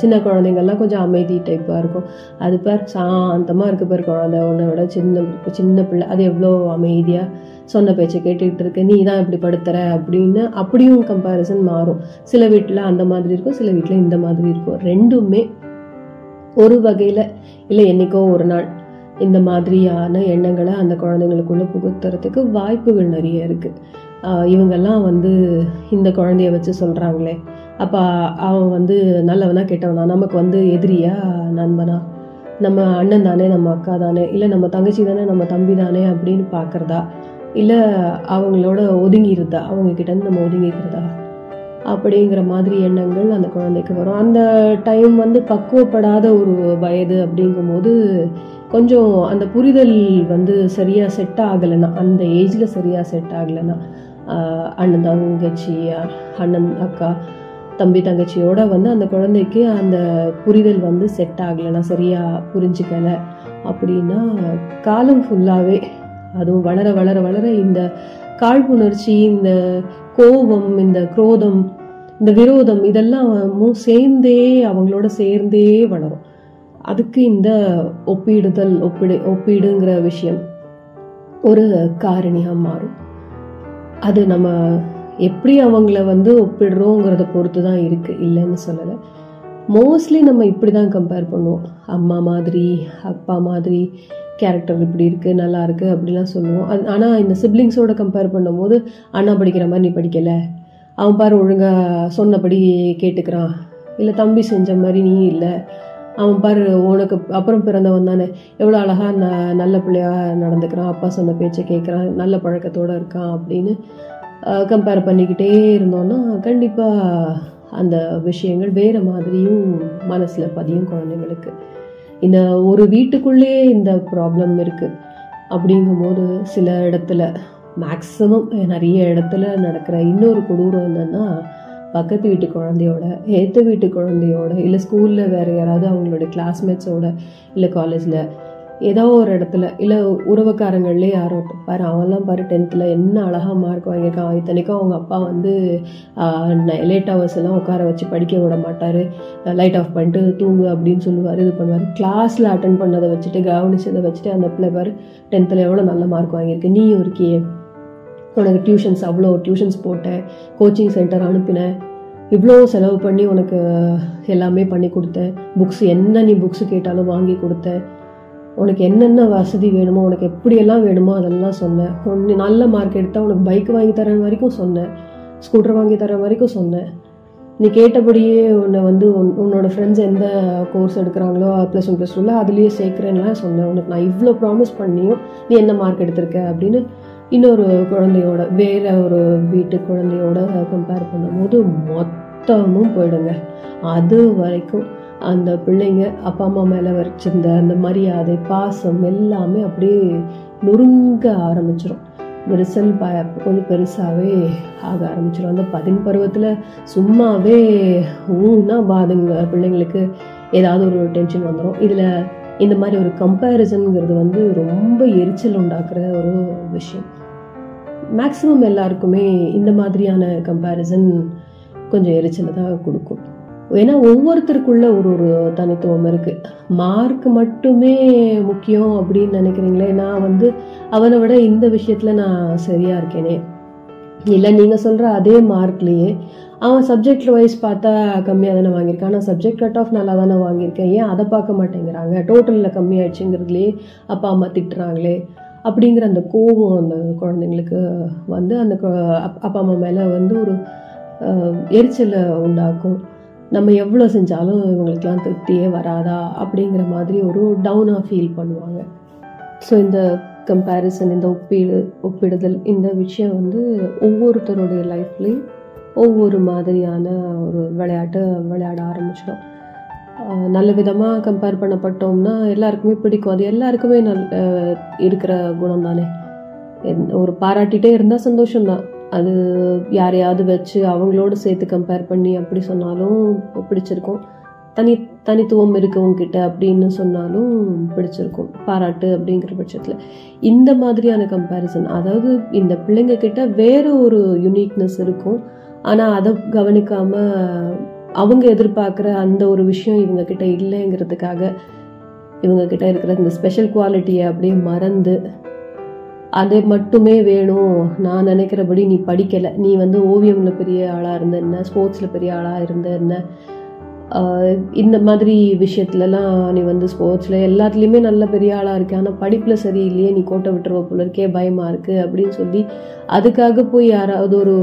சின்ன குழந்தைங்கள்லாம் கொஞ்சம் அமைதி டைப்பாக இருக்கும். அது பேர் சாந்தமாக இருக்கு பேர் குழந்தை. உன்னை விட சின்ன சின்ன பிள்ளை. அது எவ்வளோ அமைதியாக சொன்ன பேச்சை கேட்டுக்கிட்டு இருக்கு. நீ தான் இப்படி படுத்துற அப்படின்னு அப்படியும் கம்பேரிசன் மாறும். சில வீட்டில் அந்த மாதிரி இருக்கும். சில வீட்டில் இந்த மாதிரி இருக்கும். ரெண்டுமே ஒரு வகையில் இல்லை என்னைக்கோ ஒரு நாள் இந்த மாதிரியான எண்ணங்களை அந்த குழந்தைங்களுக்குள்ள புகுத்துறதுக்கு வாய்ப்புகள் நிறைய இருக்குது இவங்கெல்லாம் வந்து இந்த குழந்தைய வச்சு சொல்கிறாங்களே அப்போ அவன் வந்து நல்லவனா கெட்டவனா? நமக்கு வந்து எதிரியா நண்பனா? நம்ம அண்ணன் தானே நம்ம அக்கா தானே? இல்லை நம்ம தங்கச்சி தானே நம்ம தம்பி தானே அப்படின்னு பார்க்குறதா இல்லை அவங்களோட ஒதுங்கிருதா அவங்க நம்ம ஒதுங்கிக்கிறதா அப்படிங்கிற மாதிரி எண்ணங்கள் அந்த குழந்தைக்கு வரும். அந்த டைம் வந்து பக்குவப்படாத ஒரு வயது அப்படிங்கும்போது கொஞ்சம் அந்த புரிதல் வந்து சரியாக செட் ஆகலைன்னா அந்த ஏஜில் சரியாக செட் ஆகலைன்னா அண்ணன் தங்கச்சி அண்ணன் அக்கா தம்பி தங்கச்சியோட வந்து அந்த குழந்தைக்கு அந்த புரிதல் வந்து செட் ஆகலைன்னா சரியாக புரிஞ்சுக்கல. அப்படின்னா காலம் ஃபுல்லாகவே அதுவும் வளர வளர வளர இந்த காழ்ப்புணர்ச்சி இந்த கோபம் இந்த குரோதம் இந்த விரோதம் இதெல்லாம் சேர்ந்தே அவங்களோட சேர்ந்தே வளரும். அதுக்கு இந்த ஒப்பிடுதல் ஒப்பிடு ஒப்பீடுங்கிற விஷயம் ஒரு காரணியாக மாறும். அது நம்ம எப்படி அவங்கள வந்து ஒப்பிடுறோங்கிறத பொறுத்து தான் இருக்குது இல்லைன்னு சொல்லலை. மோஸ்ட்லி நம்ம இப்படி தான் கம்பேர் பண்ணுவோம். அம்மா மாதிரி அப்பா மாதிரி கேரக்டர் இப்படி இருக்குது நல்லா இருக்குது அப்படிலாம் சொல்லுவோம். அது ஆனால் இந்த சிப்ளிங்ஸோட கம்பேர் பண்ணும்போது அண்ணா படிக்கிற மாதிரி நீ படிக்கலை. அவன் பாரு ஒழுங்காக சொன்னபடி கேட்டுக்கிறான். இல்லை தம்பி செஞ்ச மாதிரி நீ இல்லை. அவன் பாரு உனக்கு அப்புறம் பிறந்தவன் தானே. எவ்வளோ அழகாக ந நல்ல பிள்ளையாக நடந்துக்கிறான். அப்பா சொன்ன பேச்சை கேட்குறான் நல்ல பழக்கத்தோடு இருக்கான் அப்படின்னு கம்பேர் பண்ணிக்கிட்டே இருந்தோன்னா கண்டிப்பாக அந்த விஷயங்கள் வேறு மாதிரியும் மனசில் பதியும் குழந்தைங்களுக்கு இந்த ஒரு வீட்டுக்குள்ளேயே இந்த ப்ராப்ளம் இருக்குது அப்படிங்கும்போது சில இடத்துல மேக்ஸிமம் நிறைய இடத்துல நடக்கிற இன்னொரு கொடூரம் என்னன்னா பக்கத்து வீட்டு குழந்தையோட ஏற்ற வீட்டு குழந்தையோட இல்லை ஸ்கூலில் வேறு யாராவது அவங்களோட கிளாஸ்மேட்ஸோட இல்லை காலேஜில் ஏதோ ஒரு இடத்துல இல்லை உறவுக்காரங்கள்லே யாரோ பாரு அவன்லாம் பாரு டென்த்தில் என்ன அழகாக மார்க் வாங்கியிருக்கான். இத்தனைக்கும் அவங்க அப்பா வந்து லேட் ஹவர்ஸ் எல்லாம் உட்கார வச்சு படிக்க விட மாட்டார். லைட் ஆஃப் பண்ணிட்டு தூங்கு அப்படின்னு சொல்லுவார் இது பண்ணுவார். கிளாஸில் அட்டன் பண்ணதை வச்சுட்டு கவனிச்சதை வச்சுட்டு அந்த பிள்ளை பாரு டென்த்தில் எவ்வளோ நல்ல மார்க் வாங்கியிருக்கு. நீயும் இருக்கியே. உனக்கு டியூஷன்ஸ் அவ்வளோ டியூஷன்ஸ் போட்டேன் கோச்சிங் சென்டர் அனுப்பினேன். இவ்வளோ செலவு பண்ணி உனக்கு எல்லாமே பண்ணி கொடுத்தேன். புக்ஸ் என்ன நீ புக்ஸ் கேட்டாலும் வாங்கி கொடுத்தேன். உனக்கு என்னென்ன வசதி வேணுமோ உனக்கு எப்படியெல்லாம் வேணுமோ அதெல்லாம் சொன்னேன். ஒன்று நல்ல மார்க் எடுத்தால் உனக்கு பைக் வாங்கி தர வரைக்கும் சொன்னேன். ஸ்கூட்டர் வாங்கி தர வரைக்கும் சொன்னேன். நீ கேட்டபடியே உன்னை வந்து உன் உன்னோட ஃப்ரெண்ட்ஸ் எந்த கோர்ஸ் எடுக்கிறாங்களோ ப்ளஸ் ஒன் ப்ளஸ் டூவில் அதுலேயே சேர்க்குறேன்லாம் சொன்னேன். உனக்கு நான் இவ்வளோ ப்ராமிஸ் பண்ணியும் நீ என்ன மார்க் எடுத்திருக்க அப்படின்னு இன்னொரு குழந்தையோட வேற ஒரு வீட்டு குழந்தையோட கம்பேர் பண்ணும்போது மொத்தமும் போயிடுங்க. அது வரைக்கும் அந்த பிள்ளைங்க அப்பா அம்மா மேலே வச்சிருந்த அந்த மரியாதை பாசம் எல்லாமே அப்படியே நொறுங்க ஆரம்பிச்சிடும் விரிசல் ப கொஞ்சம் பெருசாகவே ஆக ஆரம்பிச்சிடும் அந்த பதின் பருவத்தில் சும்மாவே ஊன்னா பாதுங்க பிள்ளைங்களுக்கு ஏதாவது ஒரு டென்ஷன் வந்துடும் இதில் இந்த மாதிரி ஒரு கம்பேரிசனுங்கிறது வந்து ரொம்ப எரிச்சல் உண்டாக்குற ஒரு விஷயம். மேக்ஸிமம் எல்லாருக்குமே இந்த மாதிரியான கம்பேரிசன் கொஞ்சம் எரிச்சலை தான் கொடுக்கும். ஏன்னா ஒவ்வொருத்தருக்குள்ள ஒரு ஒரு தனித்துவம் இருக்கு. மார்க் மட்டுமே முக்கியம் அப்படின்னு நினைக்கிறீங்களே நான் வந்து அவனை விட இந்த விஷயத்துல நான் சரியா இருக்கேனே. இல்லை நீங்க சொல்ற அதே மார்க்லயே அவன் சப்ஜெக்ட் வைஸ் பார்த்தா கம்மியாக தானே வாங்கியிருக்கான். ஆனால் சப்ஜெக்ட் கட் ஆஃப் நல்லா தானே வாங்கியிருக்கேன். ஏன் அதை பார்க்க மாட்டேங்கிறாங்க? டோட்டலில் கம்மியாயிடுச்சுங்கிறதுலேயே அப்பா அம்மா திட்டுறாங்களே. அப்படிங்கிற அந்த கோபம் அந்த குழந்தைங்களுக்கு வந்து அந்த அப்பா அம்மா மேலே வந்து ஒரு எரிச்சலை உண்டாக்கும். நம்ம எவ்வளோ செஞ்சாலும் இவங்களுக்கெல்லாம் திருப்தியே வராதா அப்படிங்கிற மாதிரி ஒரு டவுனாக ஃபீல் பண்ணுவாங்க. ஸோ இந்த கம்பேரிசன் இந்த ஒப்பீடு ஒப்பிடுதல் இந்த விஷயம் வந்து ஒவ்வொருத்தருடைய லைஃப்லேயும் ஒவ்வொரு மாதிரியான ஒரு விளையாட்டு விளையாட ஆரம்பிச்சிடும். நல்ல விதமாக கம்பேர் பண்ணப்பட்டோம்னா எல்லாருக்குமே பிடிக்கும். அது எல்லாருக்குமே நல் இருக்கிற குணம் தானே ஒரு பாராட்டிகிட்டே இருந்தால் சந்தோஷம்தான். அது யாரையாவது வச்சு அவங்களோட சேர்த்து கம்பேர் பண்ணி அப்படி சொன்னாலும் பிடிச்சிருக்கும். தனி தனித்துவம் இருக்கவங்கிட்ட அப்படின்னு சொன்னாலும் பிடிச்சிருக்கும். பாராட்டு அப்படிங்கிற பட்சத்தில். இந்த மாதிரியான கம்பேரிசன் அதாவது இந்த பிள்ளைங்க கிட்ட வேற ஒரு யுனிக்னஸ் இருக்கும். ஆனால் அதை கவனிக்காமல் அவங்க எதிர்பார்க்குற அந்த ஒரு விஷயம் இவங்கக்கிட்ட இல்லைங்கிறதுக்காக இவங்கக்கிட்ட இருக்கிற இந்த ஸ்பெஷல் குவாலிட்டியை அப்படியே மறந்து அதை மட்டுமே வேணும். நான் நினைக்கிறபடி நீ படிக்கலை. நீ வந்து ஓவியமில் பெரிய ஆளாக இருந்த என்ன? ஸ்போர்ட்ஸில் பெரிய ஆளாக இருந்த என்ன? இந்த மாதிரி விஷயத்துலலாம் நீ வந்து ஸ்போர்ட்ஸில் எல்லாத்துலேயுமே நல்ல பெரிய ஆளாக இருக்கு. ஆனால் படிப்பில் சரியில்லையே நீ கோட்டை விட்டுருவ போல இருக்கே பயமாக இருக்குது அப்படின்னு சொல்லி அதுக்காக போய் யாராவது ஒரு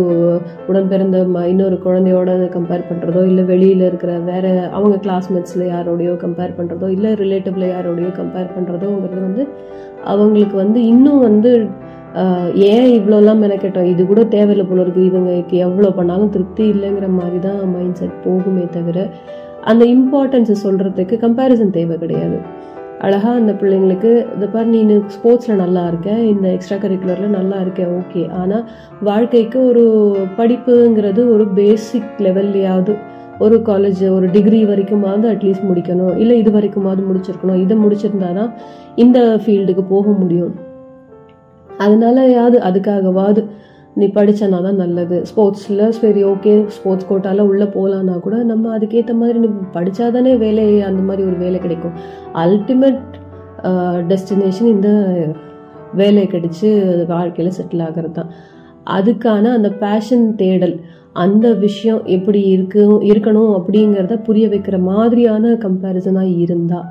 உடன் பிறந்த இன்னொரு குழந்தையோட கம்பேர் பண்ணுறதோ இல்லை வெளியில் இருக்கிற வேற அவங்க கிளாஸ்மேட்ஸில் யாரோடையோ கம்பேர் பண்ணுறதோ இல்லை ரிலேட்டிவ்ல யாரோடையோ கம்பேர் பண்ணுறதோங்கிறது வந்து அவங்களுக்கு வந்து இன்னும் வந்து ஏன் இவ்வளோலாம் மெனக்கெட்டோம்? இது கூட தேவையில்லை போல இருக்கு. இவங்களுக்கு எவ்வளோ பண்ணாலும் திருப்தி இல்லைங்கிற மாதிரி தான் மைண்ட் செட் போகுமே தவிர அந்த இம்பார்ட்டன்ஸை சொல்கிறதுக்கு கம்பேரிசன் தேவை கிடையாது. அழகாக அந்த பிள்ளைங்களுக்கு இந்த பாரு நீ ஸ்போர்ட்ஸில் நல்லா இருக்க. இந்த எக்ஸ்ட்ரா கரிக்குலரில் நல்லா இருக்க. ஓகே ஆனால் வாழ்க்கைக்கு ஒரு படிப்புங்கிறது ஒரு பேசிக் லெவல்லையாவது ஒரு காலேஜ் ஒரு டிகிரி வரைக்குமாவது அட்லீஸ்ட் முடிக்கணும். இல்லை இது வரைக்குமாவது முடிச்சிருக்கணும். இதை முடிச்சிருந்தா தான் இந்த ஃபீல்டுக்கு போக முடியும். அதனாலயாவது அதுக்காகவாது நீ படித்தனா தான் நல்லது. ஸ்போர்ட்ஸில் சரி ஓகே. ஸ்போர்ட்ஸ் கோட்டாவில் உள்ளே போகலான்னா கூட நம்ம அதுக்கேற்ற மாதிரி நீ படித்தாதானே வேலை அந்த மாதிரி ஒரு வேலை கிடைக்கும். அல்டிமேட் டெஸ்டினேஷன் இந்த வேலை கிடைச்சி வாழ்க்கையில் செட்டில் ஆகிறது தான் அதுக்கான அந்த பேஷன் தேடல் அந்த விஷயம் எப்படி இருக்கு இருக்கணும் அப்படிங்கிறத புரிய வைக்கிற மாதிரியான கம்பேரிசனாக இருந்தால்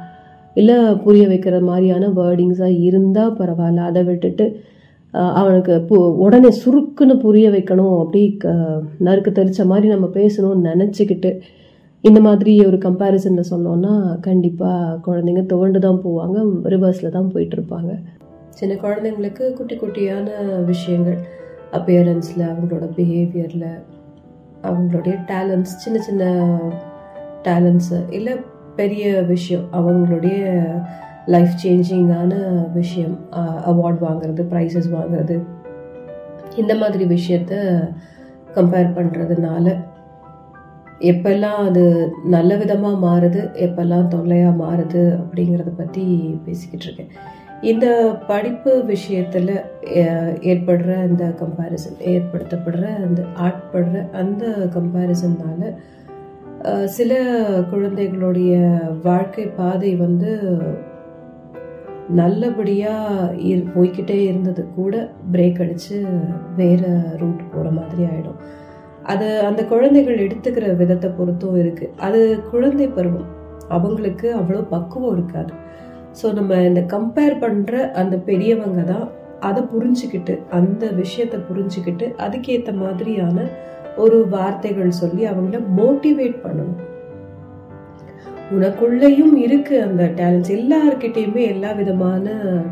இல்லை புரிய வைக்கிற மாதிரியான வேர்டிங்ஸாக இருந்தால் பரவாயில்ல. அதை விட்டுட்டு அவனுக்கு பு- உடனே சுருக்குன்னு புரிய வைக்கணும் அப்படி க நறுக்கு தெரிச்ச மாதிரி நம்ம பேசணும்னு நினச்சிக்கிட்டு இந்த மாதிரி ஒரு கம்பேரிசனில் சொன்னோன்னா கண்டிப்பாக குழந்தைங்க துவண்டு தான் போவாங்க ரிவர்ஸில் தான் போயிட்டுருப்பாங்க. சின்ன குழந்தைங்களுக்கு குட்டி குட்டியான விஷயங்கள் அப்பியரன்ஸில் அவங்களோட பிஹேவியரில் அவங்களுடைய டேலண்ட்ஸ் சின்ன சின்ன டேலண்ட்ஸு இல்லை பெரிய விஷயம் அவங்களுடைய லைஃப் சேஞ்சிங்கான விஷயம் அவார்ட் வாங்குறது ப்ரைஸஸ் வாங்குறது. இந்த மாதிரி விஷயத்த கம்பேர் பண்ணுறதுனால எப்பெல்லாம் அது நல்ல விதமாக மாறுது எப்பெல்லாம் தொல்லையாக மாறுது அப்படிங்கிறத பற்றி பேசிக்கிட்டு இருக்கேன். இந்த படிப்பு விஷயத்தில் ஏற்படுற இந்த கம்பேரிசன் ஏற்படுத்தப்படுற அந்த ஆட்படுற அந்த கம்பேரிசன்னால சில குழந்தைகளுடைய வாழ்க்கை பாதை வந்து நல்லபடியாக இரு போய்க்கிட்டே இருந்தது. கூட பிரேக் அடித்து வேறு ரூட் போகிற மாதிரி ஆகிடும் அது அந்த குழந்தைகள் எடுத்துக்கிற விதத்தை பொறுத்தும் இருக்குது அது குழந்தை பருவம். அவங்களுக்கு அவ்வளோ பக்குவம் இருக்காது. ஸோ நம்ம இந்த கம்பேர் பண்ணுற அந்த பெரியவங்க தான் அதை புரிஞ்சுக்கிட்டு அந்த விஷயத்தை புரிஞ்சுக்கிட்டு அதுக்கேற்ற மாதிரியான ஒரு வார்த்தைகள் சொல்லி அவங்கள மோட்டிவேட் பண்ணணும். உனக்குள்ளேயும் இருக்கு அந்த டேலண்ட்ஸ் எல்லார்கிட்டயுமே எல்லா விதமான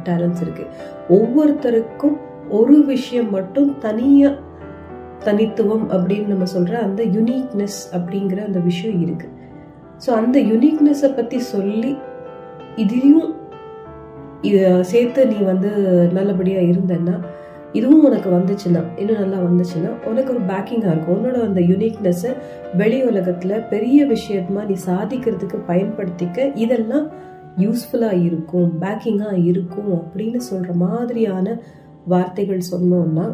டேலண்ட்ஸ் இருக்கு. ஒவ்வொருத்தருக்கும் ஒரு விஷயம் மட்டும் தனியா தனித்துவம் அப்படின்னு நம்ம சொல்ற அந்த யுனிக்னஸ் அப்படிங்கிற அந்த விஷயம் இருக்கு. ஸோ அந்த யுனிக்னஸை பத்தி சொல்லி இதையும் இத சேர்த்து நீ வந்து நல்லபடியா இருந்தன்னா இதுவும் உனக்கு வந்துச்சுன்னா இன்னும் நல்லா வந்துச்சுன்னா உனக்கு ஒரு பேக்கிங்காக இருக்கும். உன்னோட அந்த யுனிக்னஸை வெளி உலகத்தில் பெரிய விஷயமா நீ சாதிக்கிறதுக்கு பயன்படுத்திக்க இதெல்லாம் யூஸ்ஃபுல்லாக இருக்கும் பேக்கிங்காக இருக்கும் அப்படின்னு சொல்கிற மாதிரியான வார்த்தைகள் சொன்னோம்னா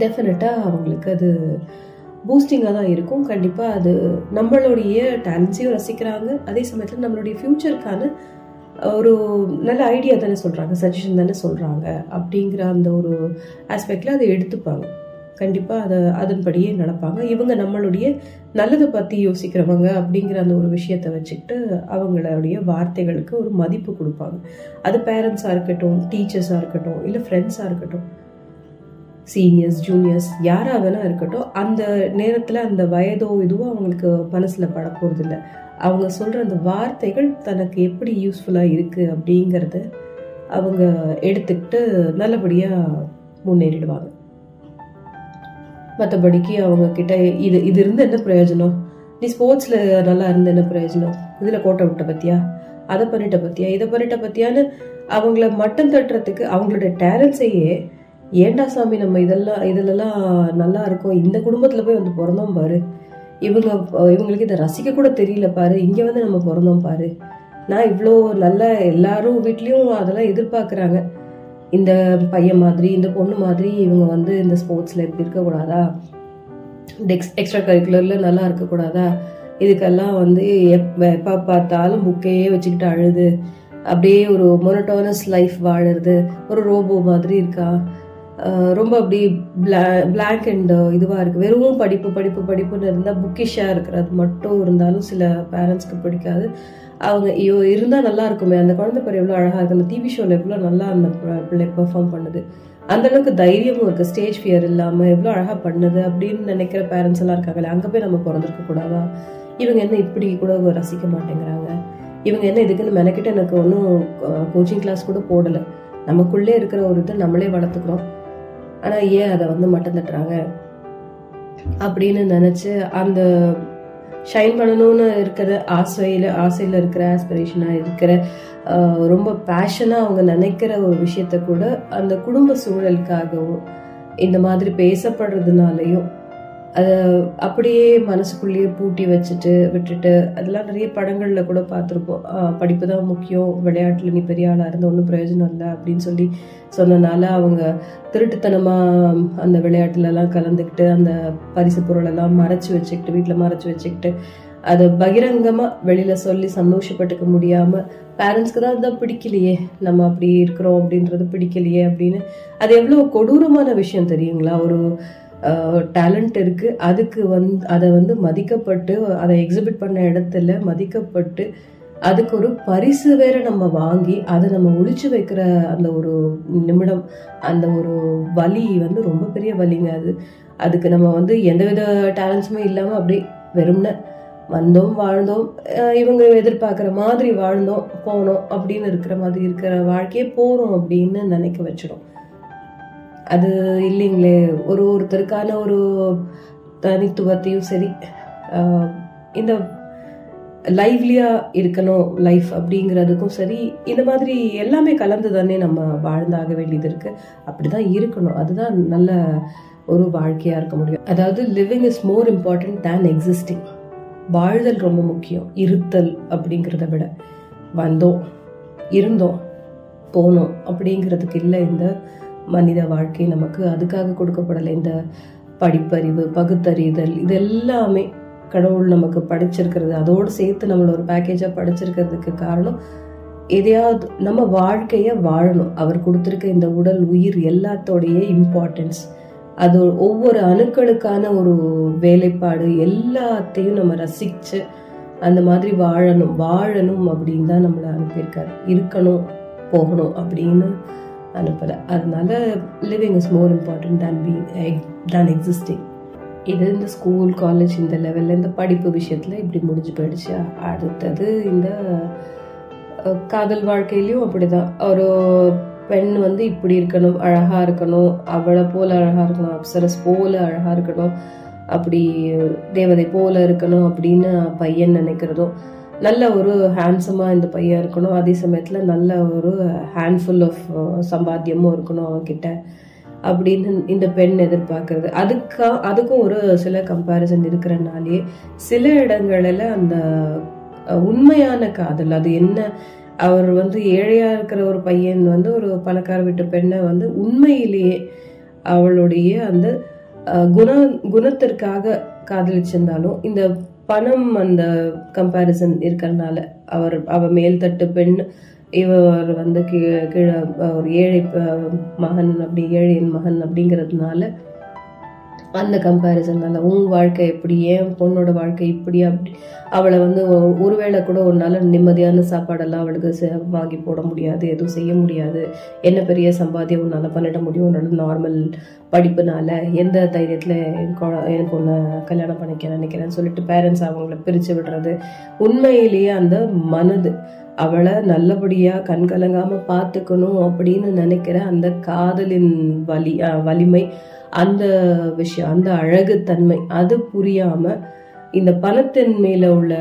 டெஃபினட்டாக அவங்களுக்கு அது பூஸ்டிங்காக தான் இருக்கும். கண்டிப்பாக அது நம்மளுடைய டேலண்ட்ஸையும் ரசிக்கிறாங்க. அதே சமயத்தில் நம்மளுடைய ஃப்யூச்சருக்கான ஒரு நல்ல ஐடியா தானே சொல்கிறாங்க சஜஷன் தானே சொல்கிறாங்க அப்படிங்கிற அந்த ஒரு ஆஸ்பெக்டில் அதை எடுத்துப்பாங்க. கண்டிப்பாக அதை அதன்படியே நடப்பாங்க. இவங்க நம்மளுடைய நல்லதை பற்றி யோசிக்கிறவங்க அப்படிங்கிற அந்த ஒரு விஷயத்தை வச்சுக்கிட்டு அவங்களுடைய வார்த்தைகளுக்கு ஒரு மதிப்பு கொடுப்பாங்க. அது பேரண்ட்ஸாக இருக்கட்டும் டீச்சர்ஸாக இருக்கட்டும் இல்லை ஃப்ரெண்ட்ஸாக இருக்கட்டும். சீனியர்ஸ் ஜூனியர்ஸ் யாராக வேணா இருக்கட்டும் அந்த நேரத்தில் அந்த வயதோ இதுவோ அவங்களுக்கு மனசில் பட போகிறதில்ல அவங்க சொல்கிற அந்த வார்த்தைகள் தனக்கு எப்படி யூஸ்ஃபுல்லாக இருக்குது அப்படிங்கிறத அவங்க எடுத்துக்கிட்டு நல்லபடியாக முன்னேறிடுவாங்க. மற்றபடிக்கு அவங்கக்கிட்ட இது இது இருந்து என்ன பிரயோஜனம்? நீ ஸ்போர்ட்ஸில் நல்லா இருந்து என்ன பிரயோஜனம்? இதில் கோட்டை விட்ட பற்றியா அதை பண்ணிட்ட பற்றியா இதை பண்ணிட்ட பற்றியான்னு அவங்கள மட்டம் தட்டுறதுக்கு அவங்களோட டேலண்ட்ஸையே ஏண்டா சாமி நம்ம இதெல்லாம் இதிலெல்லாம் நல்லா இருக்கும். இந்த குடும்பத்தில் போய் வந்து பிறந்தோம் பாரு. இவங்க இவங்களுக்கு இதை ரசிக்க கூட தெரியல பாரு. இங்கே வந்து நம்ம பிறந்தோம் பாரு. நான் இவ்வளோ நல்ல எல்லாரும் வீட்லேயும் அதெல்லாம் எதிர்பார்க்குறாங்க. இந்த பையன் மாதிரி இந்த பொண்ணு மாதிரி இவங்க வந்து இந்த ஸ்போர்ட்ஸில் இப்படி இருக்கக்கூடாதா? டெக்ஸ் எக்ஸ்ட்ரா கரிக்குலரில் நல்லா இருக்கக்கூடாதா? இதுக்கெல்லாம் வந்து எப் எப்போ பார்த்தாலும் புக்கையே வச்சுக்கிட்டு அழுது. அப்படியே ஒரு மொனட்டோனஸ் லைஃப் வாழறது. ஒரு ரோபோ மாதிரி இருக்கா? ரொம்ப அப்படி பிளா பிளாக் அண்ட் இதுவாக இருக்குது வெறும் படிப்பு படிப்பு படிப்புன்னு இருந்தால் புக்கிஷாக இருக்கிறது மட்டும் இருந்தாலும் சில பேரண்ட்ஸ்க்கு பிடிக்காது. அவங்க ஐயோ இருந்தால் நல்லா இருக்குமே. அந்த குழந்தை பேர் எவ்வளோ அழகாக இருக்குது அந்த டிவி ஷோவில் எவ்வளோ நல்லா அந்த பிள்ளை பெர்ஃபார்ம் பண்ணுது. அந்த அளவுக்கு தைரியமும் இருக்குது ஸ்டேஜ் ஃபியர் இல்லாமல் எவ்வளோ அழகாக பண்ணுது அப்படின்னு நினைக்கிற பேரண்ட்ஸ் எல்லாம் இருக்காங்களே அங்கே போய் நம்ம பிறந்திருக்க கூடாதா? இவங்க என்ன இப்படி கூட ரசிக்க மாட்டேங்கிறாங்க? இவங்க என்ன இதுக்குன்னு மெனக்கிட்ட எனக்கு ஒன்றும் கோச்சிங் கிளாஸ் கூட போடலை. நமக்குள்ளே இருக்கிற ஒரு இதை நம்மளே வளர்த்துக்கிறோம். ஆனால் ஏன் அதை வந்து மட்டம் தட்டுறாங்க? அப்படின்னு நினச்சி அந்த ஷைன் பண்ணணும்னு இருக்கிற ஆசையில் ஆசையில் இருக்கிற ஆஸ்பிரேஷனாக இருக்கிற ரொம்ப பேஷனாக அவங்க நினைக்கிற ஒரு விஷயத்த கூட அந்த குடும்ப சூழலுக்காகவும் இந்த மாதிரி பேசப்படுறதுனாலையும் அதை அப்படியே மனசுக்குள்ளேயே பூட்டி வச்சுட்டு விட்டுட்டு அதெல்லாம் நிறைய படங்களில் கூட பார்த்துருப்போம். படிப்பு தான் முக்கியம். விளையாட்டில் நீ பெரிய ஆளாக இருந்த ஒன்றும் பிரயோஜனம் இல்லை அப்படின்னு சொல்லி சொன்னனால அவங்க திருட்டுத்தனமாக அந்த விளையாட்டுலலாம் கலந்துக்கிட்டு அந்த பரிசு பொருளெல்லாம் மறைச்சி வச்சுக்கிட்டு வீட்டில் மறைச்சி வச்சுக்கிட்டு அதை பகிரங்கமாக வெளியில் சொல்லி சந்தோஷப்பட்டுக்க முடியாமல் பேரண்ட்ஸ்க்கு தான் அதுதான் பிடிக்கலையே. நம்ம அப்படி இருக்கிறோம் அப்படின்றது பிடிக்கலையே அப்படின்னு. அது எவ்வளோ கொடூரமான விஷயம் தெரியுங்களா? ஒரு டேலண்ட் இருக்கு. அதுக்கு வந் அதை வந்து மதிக்கப்பட்டு அதை எக்ஸிபிட் பண்ண இடத்துல மதிக்கப்பட்டு அதுக்கு ஒரு பரிசு வேற நம்ம வாங்கி அதை நம்ம ஒழிச்சு வைக்கிற அந்த ஒரு நிமிடம் அந்த ஒரு வலி வந்து ரொம்ப பெரிய வலிங்க அது. அதுக்கு நம்ம வந்து எந்தவித டேலண்ட்ஸுமே இல்லாமல் அப்படியே வெறும்ன வந்தோம் வாழ்ந்தோம். இவங்க எதிர்பார்க்குற மாதிரி வாழ்ந்தோம் போனோம் அப்படின்னு இருக்கிற மாதிரி இருக்கிற வாழ்க்கையே போகிறோம் அப்படின்னு நினைக்க வச்சிடும். அது இல்லைங்களே ஒரு ஒருத்தருக்கான ஒரு தனித்துவத்தையும் சரி இந்த லைவ்லியா இருக்கணும் லைஃப் அப்படிங்கிறதுக்கும் சரி இந்த மாதிரி எல்லாமே கலந்து தானே நம்ம வாழ்ந்தாக வேண்டியது இருக்கு. அப்படிதான் இருக்கணும். அதுதான் நல்ல ஒரு வாழ்க்கையா இருக்க முடியும். அதாவது living is more important than existing வாழ்தல் ரொம்ப முக்கியம். இருத்தல் அப்படிங்கிறத விட வந்தோம் இருந்தோம் போனோம் அப்படிங்கிறதுக்கு இல்லை இந்த மனித வாழ்க்கை நமக்கு அதுக்காக கொடுக்கப்படலை. இந்த படிப்பறிவு பகுத்தறிதல் இது எல்லாமே கடவுள் நமக்கு படிச்சிருக்கிறது. அதோடு சேர்த்து நம்மள ஒரு பேக்கேஜாக படிச்சிருக்கிறதுக்கு காரணம் எதையாவது நம்ம வாழ்க்கையை வாழணும். அவர் கொடுத்துருக்க இந்த உடல் உயிர் எல்லாத்தோடைய இம்பார்ட்டன்ஸ் அது ஒவ்வொரு அணுக்களுக்கான ஒரு வேலைப்பாடு எல்லாத்தையும் நம்ம ரசித்து அந்த மாதிரி வாழணும். வாழணும் அப்படின்னு தான் நம்மளை அனுப்பியிருக்காரு. இருக்கணும் போகணும் அப்படின்னு அனுப்பல. அதனால living is more important than be than existing இது இந்த ஸ்கூல் காலேஜ் இந்த லெவலில் இந்த படிப்பு விஷயத்தில் இப்படி முடிஞ்சு போயிடுச்சு. அடுத்தது இந்த காதல் வாழ்க்கையிலையும் அப்படிதான். ஒரு பெண் வந்து இப்படி இருக்கணும் அழகாக இருக்கணும் அவளை போல அழகாக இருக்கணும் அப்சரஸ் போல அழகாக இருக்கணும் அப்படி தேவதை போல இருக்கணும் அப்படின்னு பையன் நினைக்கிறதும் நல்ல ஒரு ஹேண்ட்ஸமாக இந்த பையன் இருக்கணும். அதே சமயத்தில் நல்ல ஒரு ஹேண்ட்ஃபுல் ஆஃப் சம்பாத்தியமும் இருக்கணும் அவன்கிட்ட அப்படின்னு இந்த பெண் எதிர்பார்க்கறது. அதுக்கா அதுக்கும் ஒரு சில கம்பேரிசன் இருக்கிறனாலே சில இடங்களில் அந்த உண்மையான காதல் அது என்ன அவர் வந்து ஏழையாக இருக்கிற ஒரு பையன் வந்து ஒரு பணக்கார வீட்டு பெண்ணை வந்து உண்மையிலேயே அவளுடைய அந்த குண குணத்திற்காக காதலிச்சிருந்தாலும் இந்த பணம் அந்த கம்பேரிசன் இருக்கறனால அவர் அவ மேல்தட்டு பெண் இவர் வந்து கீழே கீழே ஒரு ஏழை ப- மகன் அப்படி ஏழையின் மகன் அப்படிங்கிறதுனால அந்த கம்பேரிசன்னால உன் வாழ்க்கை எப்படி ஏன் பொண்ணோட வாழ்க்கை இப்படி அப்படி. அவளை வந்து ஒருவேளை கூட உன்னால நிம்மதியான சாப்பாடெல்லாம் அவளுக்கு வாங்கி போட முடியாது எதுவும் செய்ய முடியாது. என்ன பெரிய சம்பாத்தியம் உன்னால பண்ணிட முடியும். உன்னோட நார்மல் படிப்புனால எந்த தைரியத்தில் என் கொ- என் பொண்ணை கல்யாணம் பண்ணிக்க நினைக்கிறேன்னு சொல்லிட்டு பேரண்ட்ஸ் அவங்கள பிரித்து விடுறது உண்மையிலேயே அந்த மனது. அவளை நல்லபடியாக கண்கலங்காமல் பார்த்துக்கணும் அப்படின்னு நினைக்கிற அந்த காதலின் வலி வலிமை அந்த விஷயம் அந்த அழகு தன்மை அது புரியாம இந்த பணத்தின் மேல உள்ள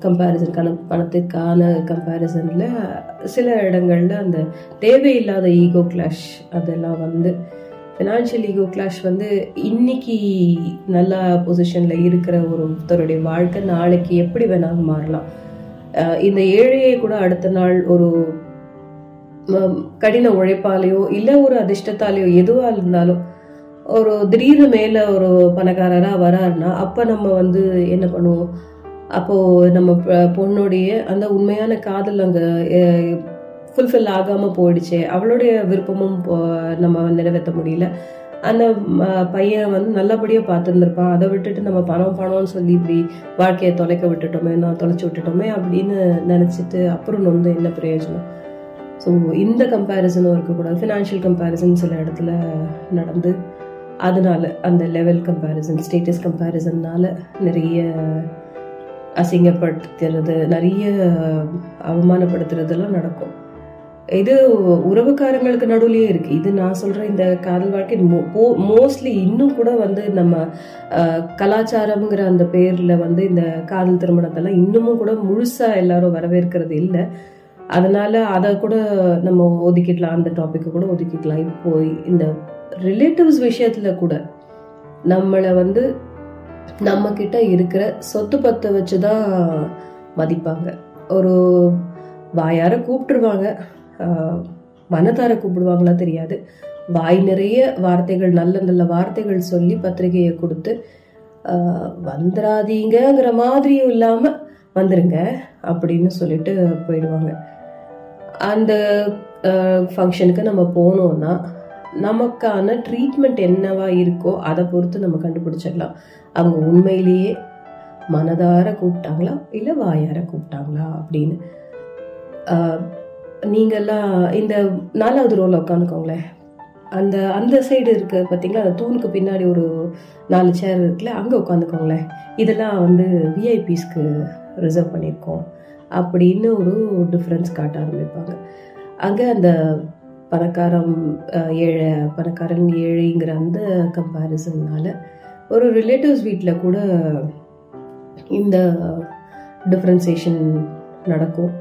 கம்பேரிசன் கண பணத்துக்கான கம்பேரிசனில் சில இடங்கள்ல அந்த தேவையில்லாத ஈகோ கிளாஷ் அதெல்லாம் வந்து ஃபினான்ஷியல் ஈகோ கிளாஷ் வந்து இன்னைக்கு நல்ல பொசிஷன்ல இருக்கிற ஒருத்தருடைய வாழ்க்கை நாளைக்கு எப்படி வேணாலும் மாறலாம். இந்த ஏழையை கூட அடுத்த நாள் ஒரு கடின உழைப்பாலேயோ இல்லை ஒரு அதிர்ஷ்டத்தாலேயோ எதுவாக இருந்தாலும் ஒரு திடீர்னு மேலே ஒரு பணக்காரராக வராருன்னா அப்போ நம்ம வந்து என்ன பண்ணுவோம்? அப்போது நம்ம பொண்ணுடைய அந்த உண்மையான காதல் அங்கே ஃபுல்ஃபில் ஆகாமல் போயிடுச்சே அவளுடைய விருப்பமும் நம்ம நிறைவேற்ற முடியல. அந்த பையன் வந்து நல்லபடியாக பார்த்துருந்துருப்பான். அதை விட்டுட்டு நம்ம பணம் பணம்னு சொல்லி இப்படி வாழ்க்கையை தொலைக்க விட்டுட்டோமே நான் தொலைச்சி விட்டுட்டோமே அப்படின்னு நினச்சிட்டு அப்புறம் வந்து என்ன பிரயோஜனம்? ஸோ இந்த கம்பேரிசனும் இருக்கக்கூடாது. ஃபினான்ஷியல் கம்பேரிசன் சில இடத்துல நடந்து அதனால அந்த லெவல் கம்பேரிசன் ஸ்டேட்டஸ் கம்பேரிசன்னால நிறைய அசிங்கப்படுத்துறது நிறைய அவமானப்படுத்துறதெல்லாம் நடக்கும். இது உறவுக்காரங்களுக்கு நடுவுலயே இருக்கு. இது நான் சொல்ற இந்த காதல் வாழ்க்கை மோஸ்ட்லி இன்னும் கூட வந்து நம்ம கலாச்சாரம்ங்கிற அந்த பேர்ல வந்து இந்த காதல் திருமணத்தெல்லாம் இன்னமும் கூட முழுசா எல்லாரும் வரவேற்கிறது இல்லை. அதனால அதை கூட நம்ம ஒதுக்கிடலாம் அந்த டாப்பிக்கை கூட ஒதுக்கிக்கலாம். இப்போ இந்த ரிலேட்டிவ்ஸ் விஷயத்துல கூட நம்மளை வந்து நம்ம கிட்ட இருக்கிற சொத்து பத்தை வச்சுதான் மதிப்பாங்க. ஒரு வாயார கூப்பிட்டுருவாங்க. மனதார கூப்பிடுவாங்களா தெரியாது. வாய் நிறைய வார்த்தைகள் நல்ல நல்ல வார்த்தைகள் சொல்லி பத்திரிகையை கொடுத்து வந்துடாதீங்கிற வந்துடாதீங்கங்கிற மாதிரியும் இல்லாம வந்துருங்க அப்படின்னு சொல்லிட்டு போயிடுவாங்க. அந்த ஃபங்க்ஷனுக்கு நம்ம போனோம்னா நமக்கான ட்ரீட்மெண்ட் என்னவா இருக்கோ அதை பொறுத்து நம்ம கண்டுபிடிச்சிடலாம். அவங்க உண்மையிலேயே மனதார கூப்பிட்டாங்களா? இல்லை வாயார கூப்பிட்டாங்களா? அப்படின்னு. நீங்கள்லாம் இந்த நாலாவது ரோல உட்காந்துக்கோங்களேன். அந்த அந்த சைடு இருக்க பார்த்தீங்களா அந்த தூணுக்கு பின்னாடி ஒரு நாலு சேர் இருக்குல்ல அங்கே உட்காந்துக்கோங்களேன். இதெல்லாம் வந்து விஐபிஸ்க்கு ரிசர்வ் பண்ணியிருக்கோம். அப்படின்னு ஒரு டிஃப்ரென்ஸ் காட்ட ஆரம்பிப்பாங்க. அங்கே அந்த பணக்காரம் ஏழை பணக்காரன் ஏழைங்கிற அந்த கம்பேரிசன்னால ஒரு ரிலேட்டிவ்ஸ் வீட்டில் கூட இந்த டிஃப்ரென்சேஷன் நடக்கும்.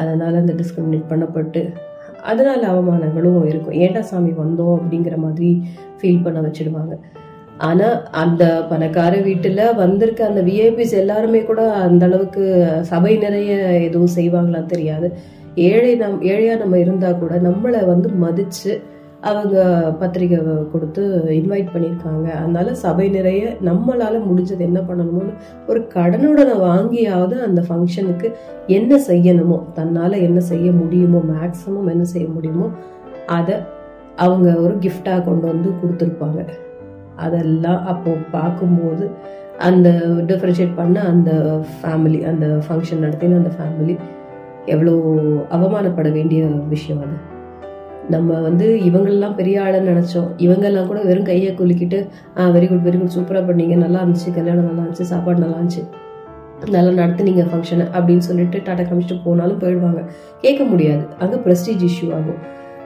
அதனால் அந்த டிஸ்கிரிமினேட் பண்ணப்பட்டு அதனால் அவமானங்களும் இருக்கும். ஏண்டா சாமி வந்தோம் அப்படிங்கிற மாதிரி ஃபீல் பண்ண வச்சுடுவாங்க. ஆனால் அந்த பணக்கார வீட்டில் வந்திருக்க அந்த விஐபிஸ் எல்லாருமே கூட அந்த அளவுக்கு சபை நிறைய எதுவும் செய்வாங்களான்னு தெரியாது. ஏழை நம் ஏழையாக நம்ம இருந்தால் கூட நம்மளை வந்து மதித்து அவங்க பத்திரிக்கை கொடுத்து இன்வைட் பண்ணியிருக்காங்க. அதனால சபை நிறைய நம்மளால முடிஞ்சது என்ன பண்ணணுமோன்னு ஒரு கடனுடனை வாங்கியாவது அந்த ஃபங்க்ஷனுக்கு என்ன செய்யணுமோ தன்னால் என்ன செய்ய முடியுமோ மேக்ஸிமம் என்ன செய்ய முடியுமோ அதை அவங்க ஒரு கிஃப்டாக கொண்டு வந்து கொடுத்துருப்பாங்க. அதெல்லாம் அப்போ பார்க்கும்போது அந்த டிஃப்ரென்ஷியேட் பண்ண அந்த ஃபேமிலி அந்த ஃபங்க்ஷன் நடத்தின அந்த ஃபேமிலி எவ்வளோ அவமானப்பட வேண்டிய விஷயம் அது. நம்ம வந்து இவங்களெல்லாம் பெரிய ஆளுன்னு நினச்சோம். இவங்கெல்லாம் கூட வெறும் கையை குலுக்கிட்டு ஆ வெரி குட் வெரி குட் சூப்பராக பண்ணீங்க. நல்லா இருந்துச்சு. கல்யாணம் நல்லா இருந்துச்சு. சாப்பாடு நல்லா இருந்துச்சு. நல்லா நடத்துனீங்க ஃபங்க்ஷனை அப்படின்னு சொல்லிட்டு டாட்டா காமிச்சிட்டு போனாலும் போயிடுவாங்க. கேட்க முடியாது. அங்கே ப்ரெஸ்டீஜ் இஷ்யூ ஆகும்.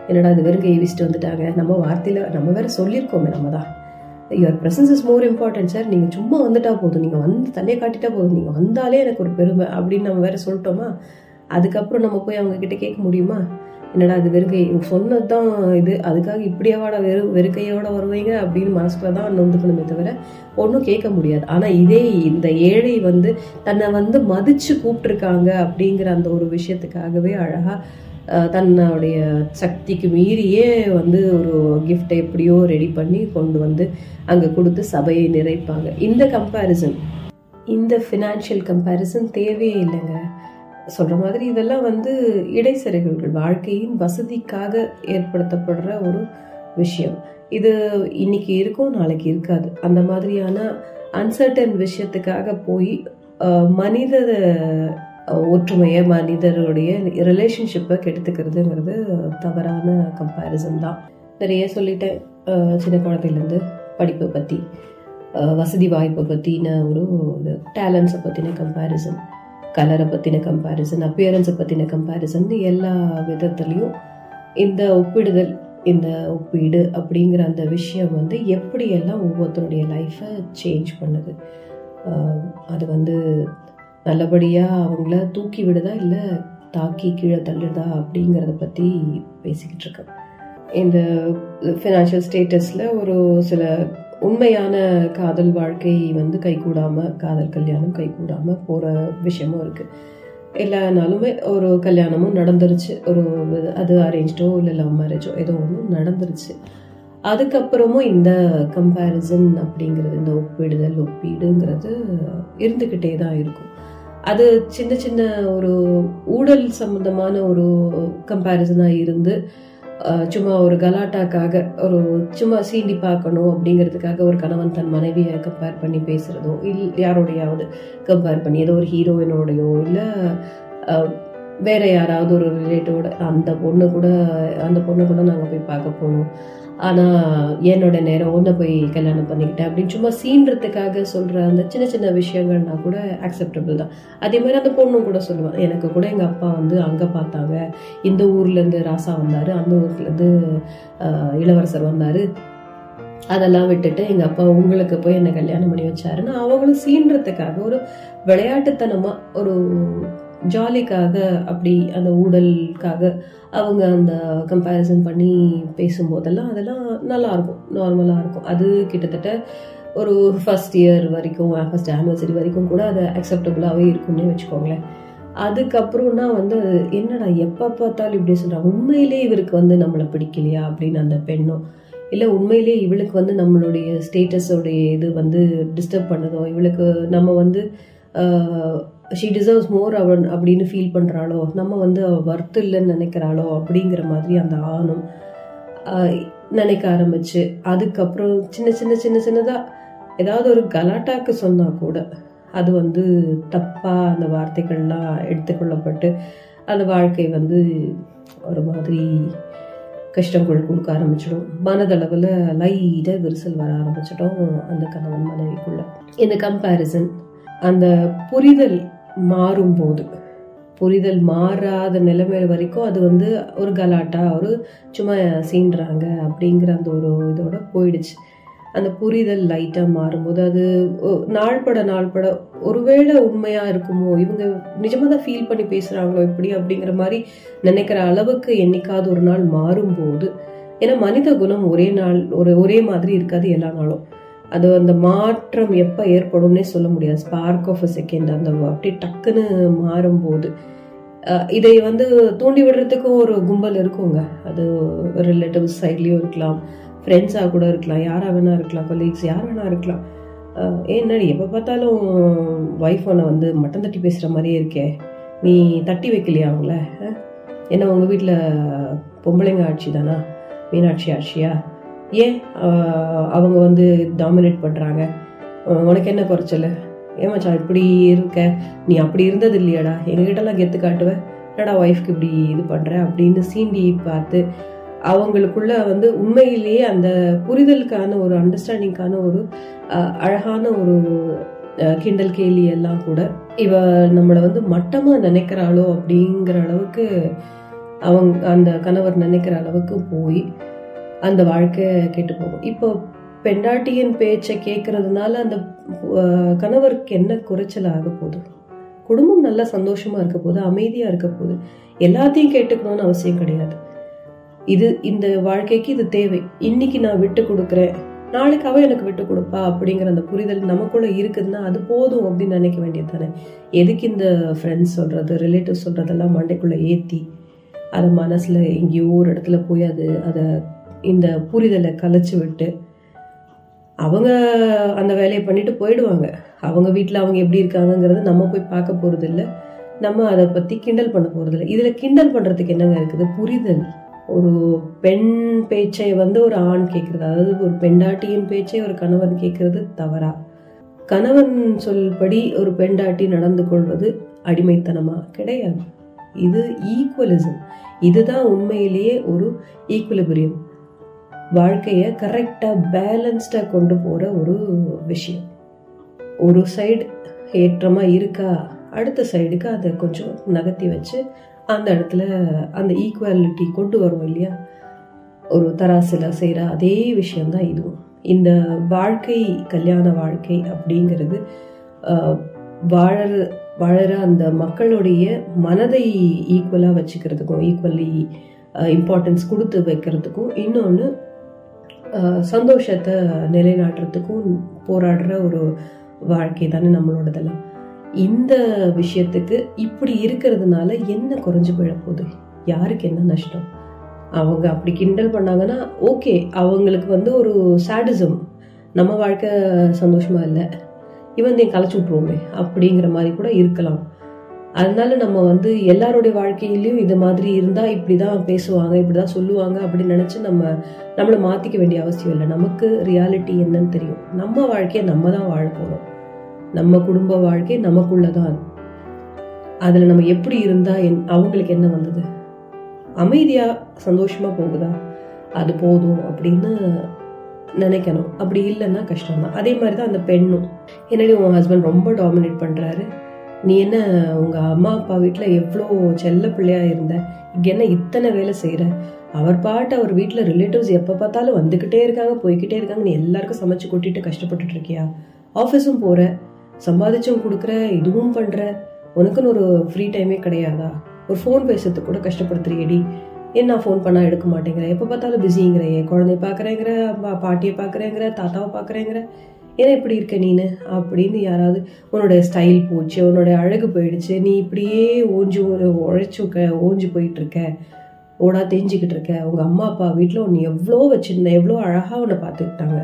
என்னடா இது வெறும் கையை வீசிட்டு வந்துட்டாங்க? நம்ம வார்த்தையில் நம்ம வேற சொல்லியிருக்கோமே நம்ம தான். Your presence is more important sir நீங்கள் சும்மா வந்துட்டா போதும். நீங்கள் வந்து தண்ணியை காட்டிட்டா போதும். நீங்கள் வந்தாலே எனக்கு ஒரு பெருமை அப்படின்னு நம்ம வேற சொல்லிட்டோமா? அதுக்கப்புறம் நம்ம போய் அவங்க கிட்ட கேட்க முடியுமா? என்னடா அது வெறுக்கை சொன்னது தான் இது. அதுக்காக இப்படியாவாட வெறு வெறுக்கையோட வருவீங்க அப்படின்னு மனசுக்குள்ள தான் நொந்துக்கணுமே தவிர ஒன்றும் கேட்க முடியாது. ஆனால் இதே இந்த ஏழை வந்து தன்னை வந்து மதிச்சு கூப்பிட்டுருக்காங்க அப்படிங்கிற அந்த ஒரு விஷயத்துக்காகவே அழகாக தன்னுடைய சக்திக்கு மீறியே வந்து ஒரு கிஃப்டை எப்படியோ ரெடி பண்ணி கொண்டு வந்து அங்கே கொடுத்து சபையை நிறைப்பாங்க. இந்த கம்பேரிசன் இந்த ஃபினான்ஷியல் கம்பேரிசன் தேவையே இல்லைங்க. சொல்கிற மாதிரி இதெல்லாம் வந்து இடைச்செருகல்கள் வாழ்க்கையின் வசதிக்காக ஏற்படுத்தப்படுற ஒரு விஷயம். இது இன்னைக்கு இருக்கும் நாளைக்கு இருக்காது. அந்த மாதிரியான அன்சர்டன் விஷயத்துக்காக போய் மனித ஒற்றுமையை மனிதருடைய ரிலேஷன்ஷிப்பை கெடுத்துக்கிறதுங்கிறது தவறான கம்பேரிசன் தான். நிறைய சொல்லிட்டேன். சின்ன குழந்தையிலேருந்து படிப்பை பற்றி வசதி வாய்ப்பை பற்றின ஒரு டேலண்ட்ஸை பற்றின கம்பேரிசன் கலரை பற்றின கம்பேரிசன் அப்பியரன்ஸை பற்றின கம்பேரிசன் எல்லா விதத்துலேயும் இந்த ஒப்பிடுதல் இந்த ஒப்பீடு அப்படிங்கிற அந்த விஷயம் வந்து எப்படியெல்லாம் ஒவ்வொருத்தருடைய லைஃப்பை சேஞ்ச் பண்ணுது? அது வந்து நல்லபடியாக அவங்கள தூக்கி விடுதா இல்லை தாக்கி கீழே தள்ளுதா அப்படிங்கிறத பற்றி பேசிக்கிட்டு இருக்கேன் இந்த ஃபினான்ஷியல் ஸ்டேட்டஸில் ஒரு சில உண்மையான காதல் வாழ்க்கை வந்து கைகூடாமல் காதல் கல்யாணம் கைகூடாமல் போகிற விஷயமும் இருக்குது எல்லா நாளுமே ஒரு கல்யாணமும் நடந்துருச்சு. ஒரு இது- அது அரேஞ்சோ இல்லை லவ் மேரேஜோ ஏதோ ஒன்று நடந்துருச்சு. அதுக்கப்புறமும் இந்த கம்பேரிசன் அப்படிங்கிறது இந்த ஒப்பிடுதல் ஒப்பீடுங்கிறது இருந்துக்கிட்டே தான் இருக்கும். அது சின்ன சின்ன ஒரு ஊழல் சம்மந்தமான ஒரு கம்பேரிசனாக இருந்து சும்மா ஒரு கலாட்டாக்காக ஒரு சும்மா சீண்டி பார்க்கணும் அப்படிங்கிறதுக்காக ஒரு கணவன் தன் மனைவியை கம்பேர் பண்ணி பேசுகிறதோ இல் யாரோடையாவது கம்பேர் பண்ணி ஏதோ ஒரு ஹீரோயினோடையோ இல்லை வேற யாராவது ஒரு ரிலேட்டிவோட அந்த பொண்ணு கூட அந்த பொண்ணு கூட நாங்கள் போய் பார்க்க போனோம் ஆனால் என்னோட நேரம் ஒன்றை போய் கல்யாணம் பண்ணிக்கிட்டேன் அப்படின்னு சும்மா சீன்றதுக்காக சொல்கிற அந்த சின்ன சின்ன விஷயங்கள்னா கூட அக்செப்டபிள் தான். அதே மாதிரி அந்த பொண்ணும் கூட சொல்லுவாள் எனக்கு கூட எங்கள் அப்பா வந்து அங்கே பார்த்தாங்க. இந்த ஊர்லேருந்து ராசா வந்தார் அந்த ஊர்லேருந்து இளவரசர் வந்தார். அதெல்லாம் விட்டுட்டு எங்கள் அப்பா உங்களுக்கு போய் என்னை கல்யாணம் பண்ணி வச்சாருன்னு அவங்களும் சீன்றதுக்காக ஒரு விளையாட்டுத்தனமாக ஒரு ஜாலிக்காக அப்படி அந்த ஊடலுக்காக அவங்க அந்த கம்பேரிசன் பண்ணி பேசும்போதெல்லாம் அதெல்லாம் நல்லா இருக்கும் நார்மலாக இருக்கும். அது கிட்டத்தட்ட ஒரு ஃபஸ்ட் இயர் வரைக்கும் ஃபஸ்ட் ஆனிவர்சரி வரைக்கும் கூட அது அக்செப்டபுளாகவே இருக்கும்னே வச்சுக்கோங்களேன். அதுக்கப்புறம்னா வந்து என்னடா எப்போ பார்த்தாலும் இப்படி சொல்கிறாங்க உண்மையிலே இவருக்கு வந்து நம்மளை பிடிக்கலையா? அப்படின்னு அந்த பெண்ணும் இல்லை உண்மையிலே இவளுக்கு வந்து நம்மளுடைய ஸ்டேட்டஸோடைய இது வந்து டிஸ்டர்ப் பண்ணுதோ இவளுக்கு நம்ம வந்து ஷீ டிசர்வ்ஸ் மோர் அவன் அப்படின்னு ஃபீல் பண்ணுறாளோ நம்ம வந்து அவள் ஒர்த் இல்லைன்னு நினைக்கிறாளோ? அப்படிங்கிற மாதிரி அந்த ஆணும் நினைக்க ஆரம்பிச்சு. அதுக்கப்புறம் சின்ன சின்ன சின்ன சின்னதாக ஏதாவது ஒரு கலாட்டாக்கு சொன்னால் கூட அது வந்து தப்பாக அந்த வார்த்தைகள்லாம் எடுத்துக்கொள்ளப்பட்டு அந்த வாழ்க்கை வந்து ஒரு மாதிரி கஷ்டங்கள் கொடுக்க ஆரம்பிச்சிடும். மனதளவில் லைட்டாக விரிசல் வர ஆரம்பிச்சிட்டோம் அந்த கணவன் மனைவிக்குள்ள. இந்த கம்பேரிசன் அந்த புரிதல் மாறும்போது. புரிதல் மாறாத நிலைமை வரைக்கும் அது வந்து ஒரு கலாட்டா ஒரு சும்மா சீன்றாங்க அப்படிங்கிற அந்த ஒரு இதோட போயிடுச்சு. அந்த புரிதல் லைட்டாக மாறும்போது அது ஒ- நாள்பட நாள்பட ஒருவேளை உண்மையாக இருக்குமோ இவங்க நிஜமாக தான் ஃபீல் பண்ணி பேசுகிறாங்களோ இப்படி அப்படிங்கிற மாதிரி நினைக்கிற அளவுக்கு என்னைக்காவது ஒரு நாள் மாறும்போது ஏன்னா மனித குணம் ஒரே நாள் ஒரு ஒரே மாதிரி இருக்காது எல்லா நாளும். அது அந்த மாற்றம் எப்போ ஏற்படும்னே சொல்ல முடியாது. ஸ்பார்க் ஆஃப் அ செகண்ட் அந்த அப்படியே டக்குன்னு மாறும்போது. இதை வந்து தூண்டி விடுறதுக்கும் ஒரு கும்பல் இருக்குங்க. அது ரிலேட்டிவ்ஸ் சைட்லேயும் இருக்கலாம். ஃப்ரெண்ட்ஸாக கூட இருக்கலாம். யாராக வேணா இருக்கலாம். கொலீக்ஸ் யார் வேணா இருக்கலாம். அஹ், எப்போ பார்த்தாலும் ஒய்ஃப் ஒன்றை வந்து மட்டன் தட்டி பேசுகிற மாதிரியே இருக்கே. நீ தட்டி வைக்கலையா அவங்கள? அஹ்? என்ன உங்கள் வீட்டில் பொம்பளைங்க ஆட்சி தானா? மீனாட்சி ஆட்சியா? ஏன் அவங்க வந்து டாமினேட் பண்ணுறாங்க உனக்கு என்ன குறைச்சல? ஏமாச்சா இப்படி இருக்க? நீ அப்படி இருந்தது இல்லையாடா எங்ககிட்டலாம் கெத்து காட்டுவ? என்னடா ஒய்ஃப்க்கு இப்படி இது பண்ணுற அப்படின்னு சீண்டி பார்த்து அவங்களுக்குள்ள வந்து உண்மையிலேயே அந்த புரிதலுக்கான ஒரு அண்டர்ஸ்டாண்டிங்கான ஒரு அழகான ஒரு கிண்டல் கேலி எல்லாம் கூட இவ நம்மளை வந்து மட்டமாக நினைக்கிறாளோ அப்படிங்கிற அளவுக்கு அவங்க அந்த கணவர் நினைக்கிற அளவுக்கு போய் அந்த வாழ்க்கை கெட்டு போகும். இப்போ பெண்டாட்டியின் பேச்சை கேட்கறதுனால அந்த கணவருக்கு என்ன குறைச்சல் ஆக போகுது? குடும்பம் நல்லா சந்தோஷமா இருக்க போது அமைதியா இருக்க போது எல்லாத்தையும் கேட்டுக்கணும்னு அவசியம் கிடையாது. இது இந்த வாழ்க்கைக்கு இது தேவை. இன்னைக்கு நான் விட்டு கொடுக்குறேன் நாளைக்கு அவ எனக்கு விட்டு கொடுப்பா அப்படிங்கிற அந்த புரிதல் நமக்குள்ள இருக்குதுன்னா அது போதும் அப்படின்னு நினைக்க வேண்டியது தானே. எதுக்கு இந்த ஃப்ரெண்ட்ஸ் சொல்றது ரிலேட்டிவ் சொல்றதெல்லாம் மண்டைக்குள்ள ஏத்தி அதை மனசுல எங்கேயோ ஒரு இடத்துல போய் அது அதை இந்த புரிதலை கலைச்சு விட்டு அவங்க அந்த வேலையை பண்ணிட்டு போயிடுவாங்க. அவங்க வீட்டில் அவங்க எப்படி இருக்காங்கங்கிறது நம்ம போய் பார்க்க போகிறது இல்லை நம்ம அதை பற்றி கிண்டல் பண்ண போகிறதில்ல இல்லை கிண்டல் பண்ணுறதுக்கு என்னங்க இருக்குது? புரிதல். ஒரு பெண் பேச்சை வந்து ஒரு ஆண் கேட்குறது அதாவது ஒரு பெண்டாட்டியின் பேச்சை ஒரு கணவன் கேட்கறது தவறா? கணவன் சொல்படி ஒரு பெண்டாட்டி நடந்து கொள்வது அடிமைத்தனமா? கிடையாது. இது ஈக்குவலிசம் இதுதான் உண்மையிலேயே ஒரு ஈக்குவலிபிரியம் வாழ்க்கையை கரெக்டாக பேலன்ஸ்டாக கொண்டு போகிற ஒரு விஷயம். ஒரு சைடு ஏற்றமாக இருக்கா? அடுத்த சைடுக்கு அதை கொஞ்சம் நகர்த்தி வச்சு அந்த இடத்துல அந்த ஈக்குவாலிட்டி கொண்டு வரும் இல்லையா? ஒரு தராசில் செய்கிற அதே விஷயந்தான் இதுவும். இந்த வாழ்க்கை கல்யாண வாழ்க்கை அப்படிங்கிறது வாழற வாழற அந்த மக்களுடைய மனதை ஈக்குவலாக வச்சுக்கிறதுக்கும் ஈக்குவலி இம்பார்ட்டன்ஸ் கொடுத்து வைக்கிறதுக்கும் இன்னொன்று சந்தோஷத்தை நிலைநாட்டுறதுக்கும் போராடுற ஒரு வாழ்க்கை தானே நம்மளோடதெல்லாம். இந்த விஷயத்துக்கு இப்படி இருக்கிறதுனால என்ன குறைஞ்சு போயிட போகுது? யாருக்கு என்ன நஷ்டம்? அவங்க அப்படி கிண்டல் பண்ணாங்கன்னா ஓகே அவங்களுக்கு வந்து ஒரு சாடிசம் நம்ம வாழ்க்கை சந்தோஷமா இல்லை. இவன் என் கலைச்சு விட்ருவோமே அப்படிங்கிற மாதிரி கூட இருக்கலாம். அதனால நம்ம வந்து எல்லாருடைய வாழ்க்கையிலயும் இது மாதிரி இருந்தா இப்படிதான் பேசுவாங்க இப்படிதான் சொல்லுவாங்க அப்படின்னு நினைச்சு நம்ம நம்மளை மாத்திக்க வேண்டிய அவசியம் இல்லை. நமக்கு ரியாலிட்டி என்னன்னு தெரியும். நம்ம வாழ்க்கையை நம்ம தான் வாழ போறோம். நம்ம குடும்ப வாழ்க்கை நமக்குள்ளதான். தான் அதுல நம்ம எப்படி இருந்தா என் அவங்களுக்கு என்ன வந்தது? அமைதியா சந்தோஷமா போகுதா? அது போதும் அப்படின்னு நினைக்கணும். அப்படி இல்லைன்னா கஷ்டம் தான் அதே மாதிரி தான் அந்த பெண்ணும். என்னடி உன் ஹஸ்பண்ட் ரொம்ப டாமினேட் பண்றாரு. நீ என்ன உங்க அம்மா அப்பா வீட்டில் எவ்வளோ செல்ல பிள்ளையா இருந்த? இங்க என்ன இத்தனை வேலை செய்யற அவர் பாட்டு அவர் வீட்டில் ரிலேட்டிவ்ஸ் எப்ப பார்த்தாலும் வந்துகிட்டே இருக்காங்க போய்கிட்டே இருக்காங்க. நீ எல்லாருக்கும் சமைச்சு கொட்டிட்டு கஷ்டப்பட்டுட்டு இருக்கியா? ஆஃபீஸும் போற. சம்பாதிச்சும் கொடுக்குற இதுவும் பண்ற. உனக்குன்னு ஒரு ஃப்ரீ டைமே கிடையாதா? ஒரு ஃபோன் பேசுறதுக்கு கூட கஷ்டப்படுத்துறியடி. என்ன ஃபோன் பண்ணால் எடுக்க மாட்டேங்கிற? எப்போ பார்த்தாலும் பிஸிங்கிறையே குழந்தைய பார்க்குறேங்கிற பா- பாட்டியை பார்க்குறேங்கிற தாத்தாவை பார்க்குறேங்கிற ஏன்னா இப்படி இருக்க நீனு? அப்படின்னு யாராவது உன்னோட ஸ்டைல் போச்சு உன்னோட அழகு போயிடுச்சு நீ இப்படியே ஓஞ்சி ஒரு உழைச்சு க- ஓஞ்சு போயிட்டு இருக்க ஓடா தெரிஞ்சுக்கிட்டு இருக்க உங்க அம்மா அப்பா வீட்டில் உன்னை எவ்வளோ வச்சிருந்த எவ்வளோ அழகாக உன்னை பார்த்துக்கிட்டாங்க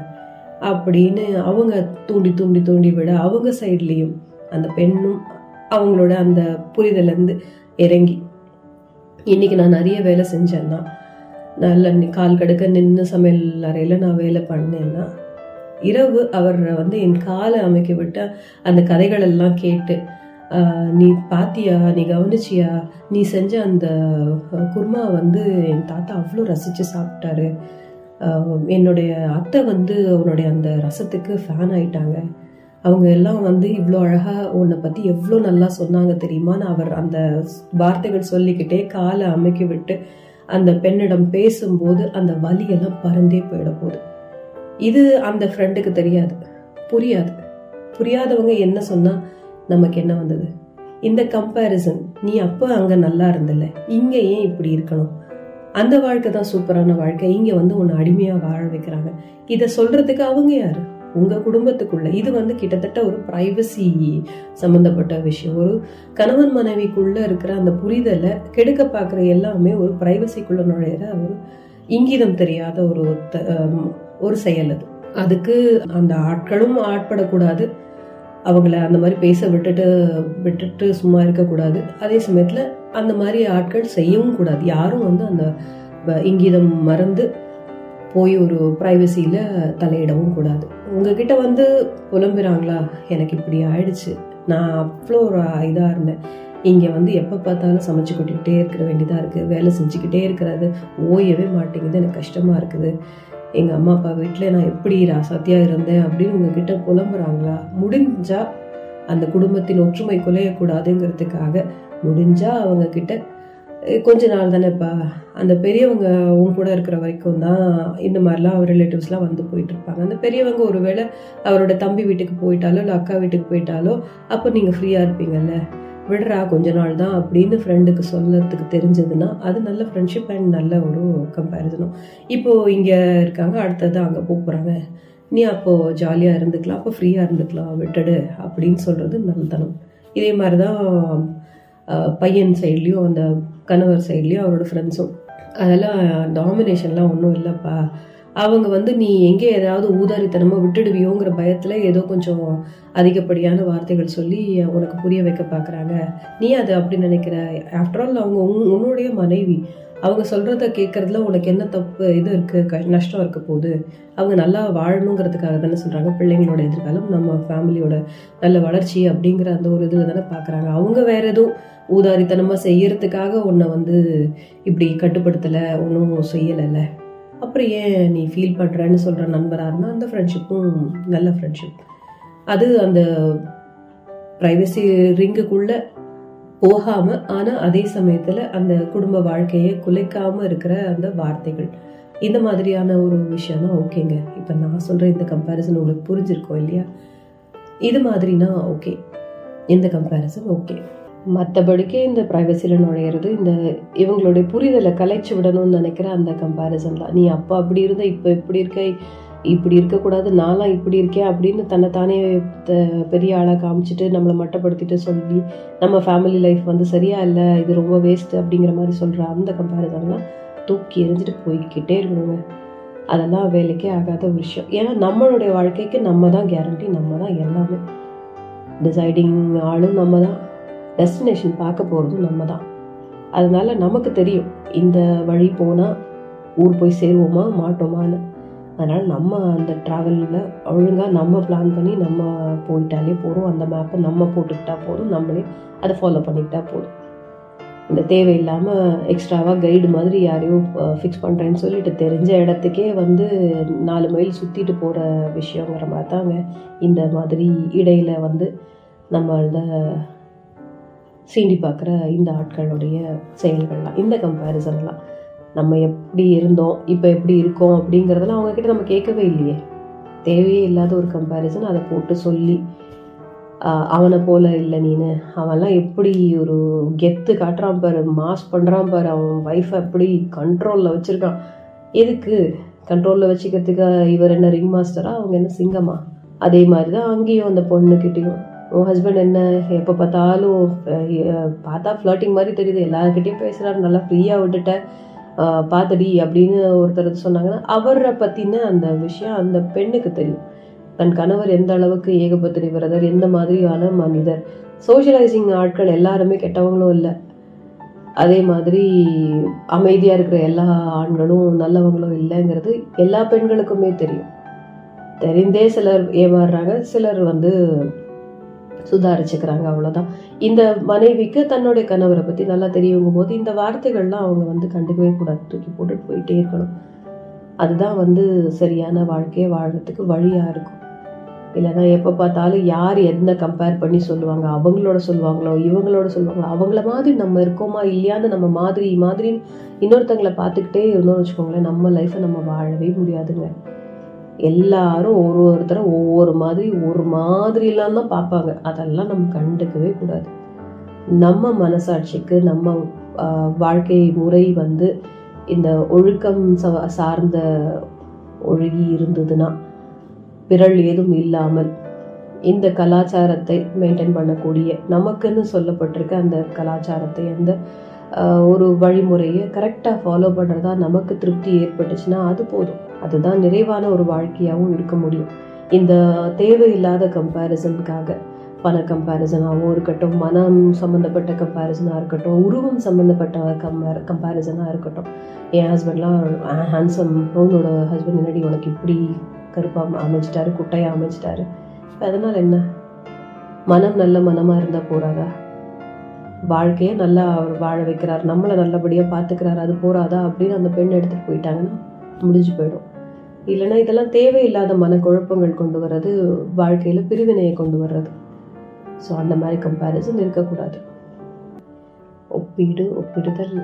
அப்படின்னு அவங்க தூண்டி தூண்டி தூண்டி விட அவங்க சைட்லேயும் அந்த பெண்ணும் அவங்களோட அந்த புரிதலேருந்து இறங்கி. இன்னைக்கு நான் நிறைய வேலை செஞ்சேன்னா நல்ல கால் கடுக்க நின்று சமையல் அறையில் நான் வேலை பண்ணேன்னா இரவு அவர் வந்து என் காலை அமைக்க விட்டு அந்த கதைகள் எல்லாம் கேட்டு நீ பாத்தியா? நீ கவனிச்சியா? நீ செஞ்ச அந்த குர்மா குருமா வந்து என் தாத்தா அவ்வளோ ரசித்து சாப்பிட்டாரு. என்னுடைய அத்தை வந்து அவனுடைய அந்த ரசத்துக்கு ஃபேன் ஆயிட்டாங்க. அவங்க எல்லாம் வந்து இவ்வளோ அழகாக உன்னை பற்றி எவ்வளோ நல்லா சொன்னாங்க தெரியுமான்னு அவர் அந்த வார்த்தைகள் சொல்லிக்கிட்டே காலை அமைக்க விட்டு அந்த பெண்ணிடம் பேசும்போது அந்த வலியெல்லாம் பறந்தே போயிட போகுது. இது அந்த ஃப்ரெண்டுக்கு தெரியாது. புரியாது. புரியாதவங்க என்ன சொன்னா நமக்கு என்ன வந்தது? இந்த கம்பேரிசன் நீ அப்போ அங்க நல்லா இருந்தல இங்க ஏன் இப்படி இருக்கணும்? அந்த வாழ்க்கை தான் சூப்பரான வாழ்க்கை. இங்க வந்து உன்னை அடிமையா வாழ வைக்கிறாங்க. இத சொல்றதுக்கு அவங்க யாரு? உங்க குடும்பத்துக்குள்ள. இது வந்து கிட்டத்தட்ட ஒரு பிரைவசி சம்பந்தப்பட்ட விஷயம். ஒரு கணவன் மனைவிக்குள்ள இருக்கிற அந்த புரிதலை கெடுக்க பார்க்குற எல்லாமே ஒரு பிரைவசிக்குள்ள நுழையிற ஒரு இங்கிதம் தெரியாத ஒரு த- ஒரு செயல் அது. அதுக்கு அந்த ஆட்களும் ஆட்படக்கூடாது. அவங்கள அந்த மாதிரி பேச விட்டுட்டு விட்டுட்டு சும்மா இருக்கக்கூடாது. அதே சமயத்தில் அந்த மாதிரி ஆட்கள் செய்யவும் கூடாது. யாரும் வந்து அந்த வ- இங்கிதம் மறந்து போய் ஒரு ப்ரைவசியில் தலையிடவும் கூடாது. உங்ககிட்ட வந்து புலம்புறாங்களா? எனக்கு இப்படி ஆயிடுச்சு. நான் அவ்வளோ ஒரு இதாக இருந்தேன். இங்கே வந்து எப்போ பார்த்தாலும் சமைச்சு கொட்டிக்கிட்டே இருக்கிற வேண்டியதாக இருக்குது வேலை செஞ்சுக்கிட்டே இருக்கிறது. ஓயவே மாட்டேங்குது. எனக்கு கஷ்டமாக இருக்குது. எங்கள் அம்மா அப்பா வீட்டில் நான் எப்படி ராசாத்தியாக இருந்தேன் அப்படின்னு உங்ககிட்ட புலம்புறாங்களா? முடிஞ்சா அந்த குடும்பத்தின் ஒற்றுமை குலையக்கூடாதுங்கிறதுக்காக முடிஞ்சா அவங்க கிட்ட கொஞ்ச நாள் தானேப்பா. அந்த பெரியவங்க உன் கூட இருக்கிற வரைக்கும் தான் இந்த மாதிரிலாம் அவர் ரிலேட்டிவ்ஸ்லாம் வந்து போயிட்டு இருப்பாங்க. அந்த பெரியவங்க ஒருவேளை அவரோட தம்பி வீட்டுக்கு போயிட்டாலோ இல்லை அக்கா வீட்டுக்கு போயிட்டாலோ அப்போ நீங்கள் ஃப்ரீயாக இருப்பீங்கல்ல. விடுறா கொஞ்ச நாள் தான் அப்படின்னு ஃப்ரெண்டுக்கு சொல்லறதுக்கு தெரிஞ்சதுன்னா அது நல்ல ஃப்ரெண்ட்ஷிப் அண்ட் நல்ல ஒரு கம்பேரிசனும் இப்போது இங்கே இருக்காங்க அடுத்தது அங்கே போக போகிறாங்க நீ அப்போது ஜாலியாக இருந்துக்கலாம் அப்போ ஃப்ரீயாக இருந்துக்கலாம் விட்டுடு அப்படின்னு சொல்கிறது நல்லதனம். இதே மாதிரி தான் பையன் சைட்லேயும் அந்த கணவர் சைட்லேயும் அவரோட ஃப்ரெண்ட்ஸும் அதெல்லாம் டாமினேஷன்லாம் ஒன்றும் இல்லைப்பா. அவங்க வந்து நீ எங்கே ஏதாவது ஊதாரித்தனமாக விட்டுடுவியோங்கிற பயத்தில் ஏதோ கொஞ்சம் அதிகப்படியான வார்த்தைகள் சொல்லி உனக்கு புரிய வைக்க பார்க்குறாங்க நீ அது அப்படி நினைக்கிற? ஆஃப்டர் ஆல் அவங்க உன் உன்னுடைய மனைவி. அவங்க சொல்கிறத கேட்குறதுல உனக்கு என்ன தப்பு இது இருக்குது க நஷ்டம் இருக்க போகுது. அவங்க நல்லா வாழணுங்கிறதுக்காக தானே சொல்கிறாங்க பிள்ளைங்களோட எதிர்காலம் நம்ம ஃபேமிலியோட நல்ல வளர்ச்சி அப்படிங்கிற அந்த ஒரு இதில் தானே பார்க்குறாங்க அவங்க வேற எதுவும் ஊதாரித்தனமாக செய்யறதுக்காக உன்னை வந்து இப்படி கட்டுப்படுத்தலை ஒன்றும் செய்யலைல்ல. அப்புறம் ஏன் நீ ஃபீல் பண்ணுறேன்னு சொல்கிற நண்பராக இருந்தால் அந்த ஃப்ரெண்ட்ஷிப்பும் நல்ல ஃப்ரெண்ட்ஷிப் அது அந்த ப்ரைவசி ரிங்குக்குள்ளே போகாமல் ஆனால் அதே சமயத்தில் அந்த குடும்ப வாழ்க்கையை குலைக்காமல் இருக்கிற அந்த வார்த்தைகள். இந்த மாதிரியான ஒரு விஷயம் தான் ஓகேங்க. இப்போ நான் சொல்கிற இந்த கம்பேரிசன் உங்களுக்கு புரிஞ்சிருக்கோம் இல்லையா? இது மாதிரினா ஓகே. இந்த கம்பேரிசன் ஓகே. மற்றபடிக்கு இந்த ப்ரைவசியில் நுழையிறது இந்த இவங்களுடைய புரிதலை கலைச்சு விடணும்னு நினைக்கிற அந்த கம்பேரிசன் தான். நீ அப்போ அப்படி இருந்த இப்போ இப்படி இருக்க இப்படி இருக்கக்கூடாது நான்லாம் இப்படி இருக்கேன் அப்படின்னு தன்னைத்தானே த- பெரிய ஆளாக காமிச்சிட்டு நம்மளை மட்டப்படுத்திட்டு சொல்லி நம்ம ஃபேமிலி லைஃப் வந்து சரியா இல்லை இது ரொம்ப வேஸ்ட் அப்படிங்கிற மாதிரி சொல்கிற அந்த கம்பேரிசன்லாம் தூக்கி எறிஞ்சிட்டு போய்க்கிட்டே இருக்கணுங்க. அதெல்லாம் வேலைக்கே ஆகாத ஒரு விஷயம். ஏன்னா நம்மளுடைய வாழ்க்கைக்கு நம்ம தான் கேரண்டி நம்ம தான் எல்லாமே. டிசைடிங் ஆளும் நம்ம தான். டெஸ்டினேஷன் பார்க்க போகிறதும் நம்ம தான் அதனால நமக்கு தெரியும் இந்த வழி போனால் ஊர் போய் சேருவோமா மாட்டோமான்னு. அதனால் நம்ம அந்த ட்ராவலில் ஒழுங்காக நம்ம பிளான் பண்ணி நம்ம போயிட்டாலே போகிறோம் அந்த மேப்பை நம்ம போட்டுக்கிட்டா போதும். நம்மளே அதை ஃபாலோ பண்ணிக்கிட்டா போதும். இந்த தேவையில்லாமல் எக்ஸ்ட்ராவாக கைடு மாதிரி யாரையோ ஃபிக்ஸ் பண்ணுறேன்னு சொல்லிட்டு தெரிஞ்ச இடத்துக்கே வந்து நாலு மைல் சுற்றிட்டு போகிற விஷயங்கிற மாதிரி தாங்க இந்த மாதிரி இடையில் வந்து நம்மள சீண்டி பார்க்குற இந்த ஆட்களுடைய செயல்கள்லாம் இந்த கம்பேரிசன்லாம் நம்ம எப்படி இருந்தோம் இப்போ எப்படி இருக்கோம் அப்படிங்கிறதெல்லாம் அவங்கக்கிட்ட நம்ம கேட்கவே இல்லையே. தேவையே இல்லாத ஒரு கம்பேரிசன் அதை போட்டு சொல்லி அவனை போல இல்லை நீனு. அவன்லாம் எப்படி ஒரு கெத்து காட்டுறான் பாரு மாஸ் பண்ணுறான் பாரு அவன் ஒய்ஃபை எப்படி கண்ட்ரோலில் வச்சுருக்கான். எதுக்கு? கண்ட்ரோலில் வச்சுக்கிறதுக்கு இவர் என்ன ரிங் மாஸ்டரா அவங்க என்ன சிங்கமா? அதே மாதிரி தான் அங்கேயும் அந்த பொண்ணுக்கிட்டேயும். உன் ஹஸ்பண்ட் என்ன? எப்போ பார்த்தாலும் பார்த்தா ஃப்ளோட்டிங் மாதிரி தெரியுது. எல்லாருக்கிட்டையும் பேசுகிறாரு நல்லா ஃப்ரீயாக விட்டுட்ட பார்த்தடி அப்படின்னு ஒருத்தர் சொன்னாங்கன்னா அவரை பற்றின அந்த விஷயம் அந்த பெண்ணுக்கு தெரியும். தன் கணவர் எந்த அளவுக்கு ஏகபத்திரி விரதர் எந்த மாதிரியான மனிதர். சோஷியலைசிங் ஆட்கள் எல்லாருமே கெட்டவங்களும் இல்லை. அதே மாதிரி அமைதியாக இருக்கிற எல்லா ஆண்களும் நல்லவங்களும் இல்லைங்கிறது எல்லா பெண்களுக்குமே தெரியும். தெரிந்தே சிலர் ஏமாறுறாங்க. சிலர் வந்து சுதாரிச்சுக்கிறாங்க அவ்வளோதான் இந்த மனைவிக்கு தன்னுடைய கணவரை பற்றி நல்லா தெரியுங்கும் போது இந்த வார்த்தைகள்லாம் அவங்க வந்து கண்டுக்கவே கூடாது. தூக்கி போட்டுட்டு போயிட்டே இருக்கணும். அதுதான் வந்து சரியான வாழ்க்கையை வாழ்கிறதுக்கு வழியாக இருக்கும். இல்லைன்னா எப்போ பார்த்தாலும் யார் என்ன கம்பேர் பண்ணி சொல்லுவாங்க அவங்களோட சொல்லுவாங்களோ இவங்களோட சொல்லுவாங்களோ அவங்கள மாதிரி நம்ம இருக்கோமா இல்லையான்னு நம்ம மாதிரி மாதிரின்னு இன்னொருத்தங்களை பார்த்துக்கிட்டே இருந்தோம்னு வச்சுக்கோங்களேன் நம்ம லைஃப்பை நம்ம வாழவே முடியாதுங்க. எல்லாரும் ஒரு ஒருத்தரை ஒவ்வொரு மாதிரி ஒரு மாதிரிலாம் தான் பார்ப்பாங்க. அதெல்லாம் நம்ம கண்டுக்கவே கூடாது. நம்ம மனசாட்சிக்கு நம்ம வாழ்க்கை முறை வந்து இந்த ஒழுக்கம் சார்ந்த ஒழுகி இருந்ததுன்னா பிறல் ஏதும் இல்லாமல் இந்த கலாச்சாரத்தை மெயின்டைன் பண்ணக்கூடிய நமக்குன்னு சொல்லப்பட்டிருக்க அந்த கலாச்சாரத்தை அந்த ஒரு வழிமுறையை கரெக்டாக ஃபாலோ பண்ணுறதா நமக்கு திருப்தி ஏற்பட்டுச்சுன்னா அது போதும். அதுதான் நிறைவான ஒரு வாழ்க்கையாகவும் இருக்க முடியும். இந்த தேவையில்லாத கம்பேரிசனுக்காக பண கம்பேரிசனாகவும் இருக்கட்டும் மனம் சம்மந்தப்பட்ட கம்பேரிசனாக இருக்கட்டும் உருவம் சம்மந்தப்பட்ட கம்பேர் கம்பேரிசனாக இருக்கட்டும். என் ஹஸ்பண்ட்லாம் ஹேண்ட்ஸம் உன்னோட ஹஸ்பண்ட் என்னடி உனக்கு இப்படி கருப்பாக அமைச்சிட்டாரு குட்டையாக அமைச்சிட்டாரு. அதனால் என்ன? மனம் நல்ல மனமாக இருந்தால் போகிறாதா வாழ்க்கையை நல்லா அவர் வாழ வைக்கிறார் நம்மளை நல்லபடியாக பார்த்துக்கிறாரு அது போராதா அப்படின்னு அந்த பெண் எடுத்துகிட்டு போயிட்டாங்கன்னா முடிஞ்சு போயிடும். இல்லைன்னா இதெல்லாம் தேவையில்லாத மனக்குழப்பங்கள் கொண்டு வர்றது வாழ்க்கையில் பிரிவினையை கொண்டு வர்றது. ஸோ அந்த மாதிரி கம்பேரிசன் இருக்கக்கூடாது. ஒப்பீடு ஒப்பிடுதல்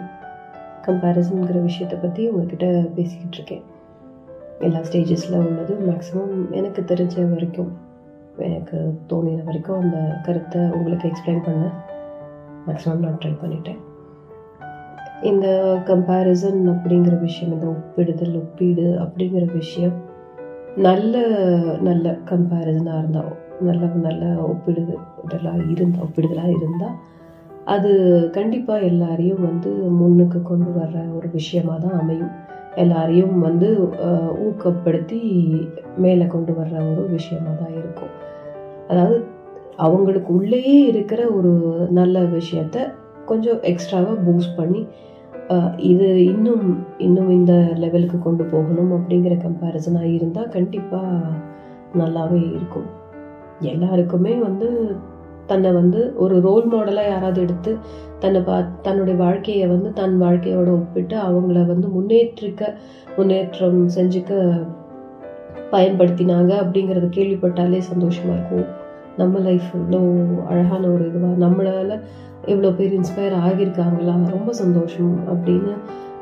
கம்பேரிசனுங்கிற விஷயத்தை பற்றி உங்ககிட்ட பேசிக்கிட்டு இருக்கேன். எல்லா ஸ்டேஜஸில் உள்ளது. மேக்ஸிமம் எனக்கு தெரிஞ்ச வரைக்கும் எனக்கு தோணின வரைக்கும் அந்த கருத்தை உங்களுக்கு எக்ஸ்பிளைன் பண்ணேன். மேக்ஸிமம் நான் ட்ரை பண்ணிட்டேன். இந்த கம்பேரிசன் அப்படிங்கிற விஷயம் இந்த ஒப்பிடுதல் ஒப்பீடு அப்படிங்கிற விஷயம் நல்ல நல்ல கம்பேரிசனாக இருந்தால் நல்ல நல்ல ஒப்பிடுதலாக இருந்தால் ஒப்பிடுதலாக இருந்தால் அது கண்டிப்பாக எல்லாரையும் வந்து முன்னுக்கு கொண்டு வர்ற ஒரு விஷயமாக தான் அமையும். எல்லாரையும் வந்து ஊக்கப்படுத்தி மேலே கொண்டு வர்ற ஒரு விஷயமாக தான் இருக்கும். அதாவது அவங்களுக்கு உள்ளேயே இருக்கிற ஒரு நல்ல விஷயத்த கொஞ்சம் எக்ஸ்ட்ராவாக பூஸ்ட் பண்ணி இது இன்னும் இன்னும் இந்த லெவலுக்கு கொண்டு போகணும் அப்படிங்கிற கம்பேரிசனாக இருந்தால் கண்டிப்பாக நல்லாவே இருக்கும். எல்லாருக்குமே வந்து தன்னை வந்து ஒரு ரோல் மாடலாக யாராவது எடுத்து தன்னை பா தன்னுடைய வாழ்க்கையை வந்து தன் வாழ்க்கையோட ஒப்பிட்டு அவங்கள வந்து முன்னேற்றிக்க முன்னேற்றம் செஞ்சுக்க பயன்படுத்தினாங்க அப்படிங்கிறத கேள்விப்பட்டாலே சந்தோஷமாக இருக்கும். நம்ம லைஃப் இவ்வளோ அழகான ஒரு இதுவாக நம்மளால் இவ்வளோ பேர் இன்ஸ்பயர் ஆகியிருக்காங்களா? ரொம்ப சந்தோஷம் அப்படின்னு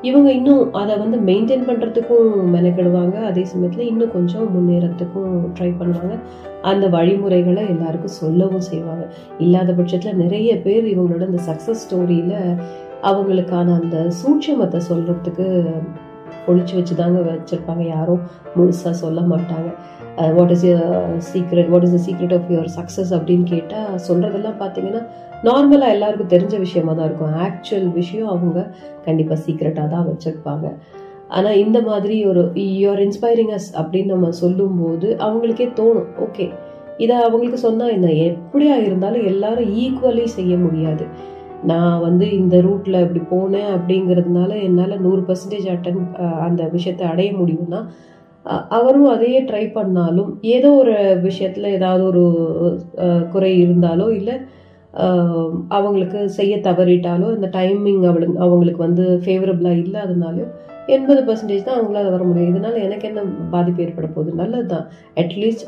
இவங்க இன்னும் அதை வந்து மெயின்டைன் பண்ணுறதுக்கும் மெனக்கெடுவாங்க. அதே சமயத்தில் இன்னும் கொஞ்சம் முன்னேறத்துக்கும் ட்ரை பண்ணுவாங்க. அந்த வழிமுறைகளை எல்லாருக்கும் சொல்லவும் செய்வாங்க. இல்லாத பட்சத்தில் நிறைய பேர் இவங்களோட இந்த சக்ஸஸ் ஸ்டோரியில் அவங்களுக்கான அந்த சூட்சமத்தை சொல்கிறதுக்கு ஒழிச்சு வச்சு தாங்க வச்சுருப்பாங்க. யாரும் முழுசாக சொல்ல மாட்டாங்க. What is secret what is the secret of your success அப்படின்னு கேட்டால் சொல்கிறதெல்லாம் பார்த்தீங்கன்னா நார்மலாக எல்லாருக்கும் தெரிஞ்ச விஷயமா தான் இருக்கும். ஆக்சுவல் விஷயம் அவங்க கண்டிப்பாக சீக்ரெட்டாக தான் வச்சுருப்பாங்க. ஆனால் இந்த மாதிரி ஒரு யூஆர் இன்ஸ்பைரிங் அஸ் அப்படின்னு நம்ம சொல்லும்போது அவங்களுக்கே தோணும். ஓகே இதை அவங்களுக்கு சொன்னால் என்ன? எப்படியா இருந்தாலும் எல்லாரும் ஈக்குவலி செய்ய முடியாது. நான் வந்து இந்த ரூட்டில் இப்படி போனேன் அப்படிங்கிறதுனால என்னால் நூறு பர்சன்டேஜ் அட்டன் uh, அந்த விஷயத்தை அடைய முடியும்னா அவரும் அதையே ட்ரை பண்ணாலும் ஏதோ ஒரு விஷயத்தில் ஏதாவது ஒரு குறை இருந்தாலோ இல்லை அவங்களுக்கு செய்ய தவறிட்டாலோ இந்த டைமிங் அவளு அவங்களுக்கு வந்து ஃபேவரபிளாக இல்லாதனாலையோ எண்பது பர்சன்டேஜ் தான் அவங்களால வர முடியும். இதனால் எனக்கு என்ன பாதிப்பு ஏற்பட போகுது? நல்லது தான் அட்லீஸ்ட்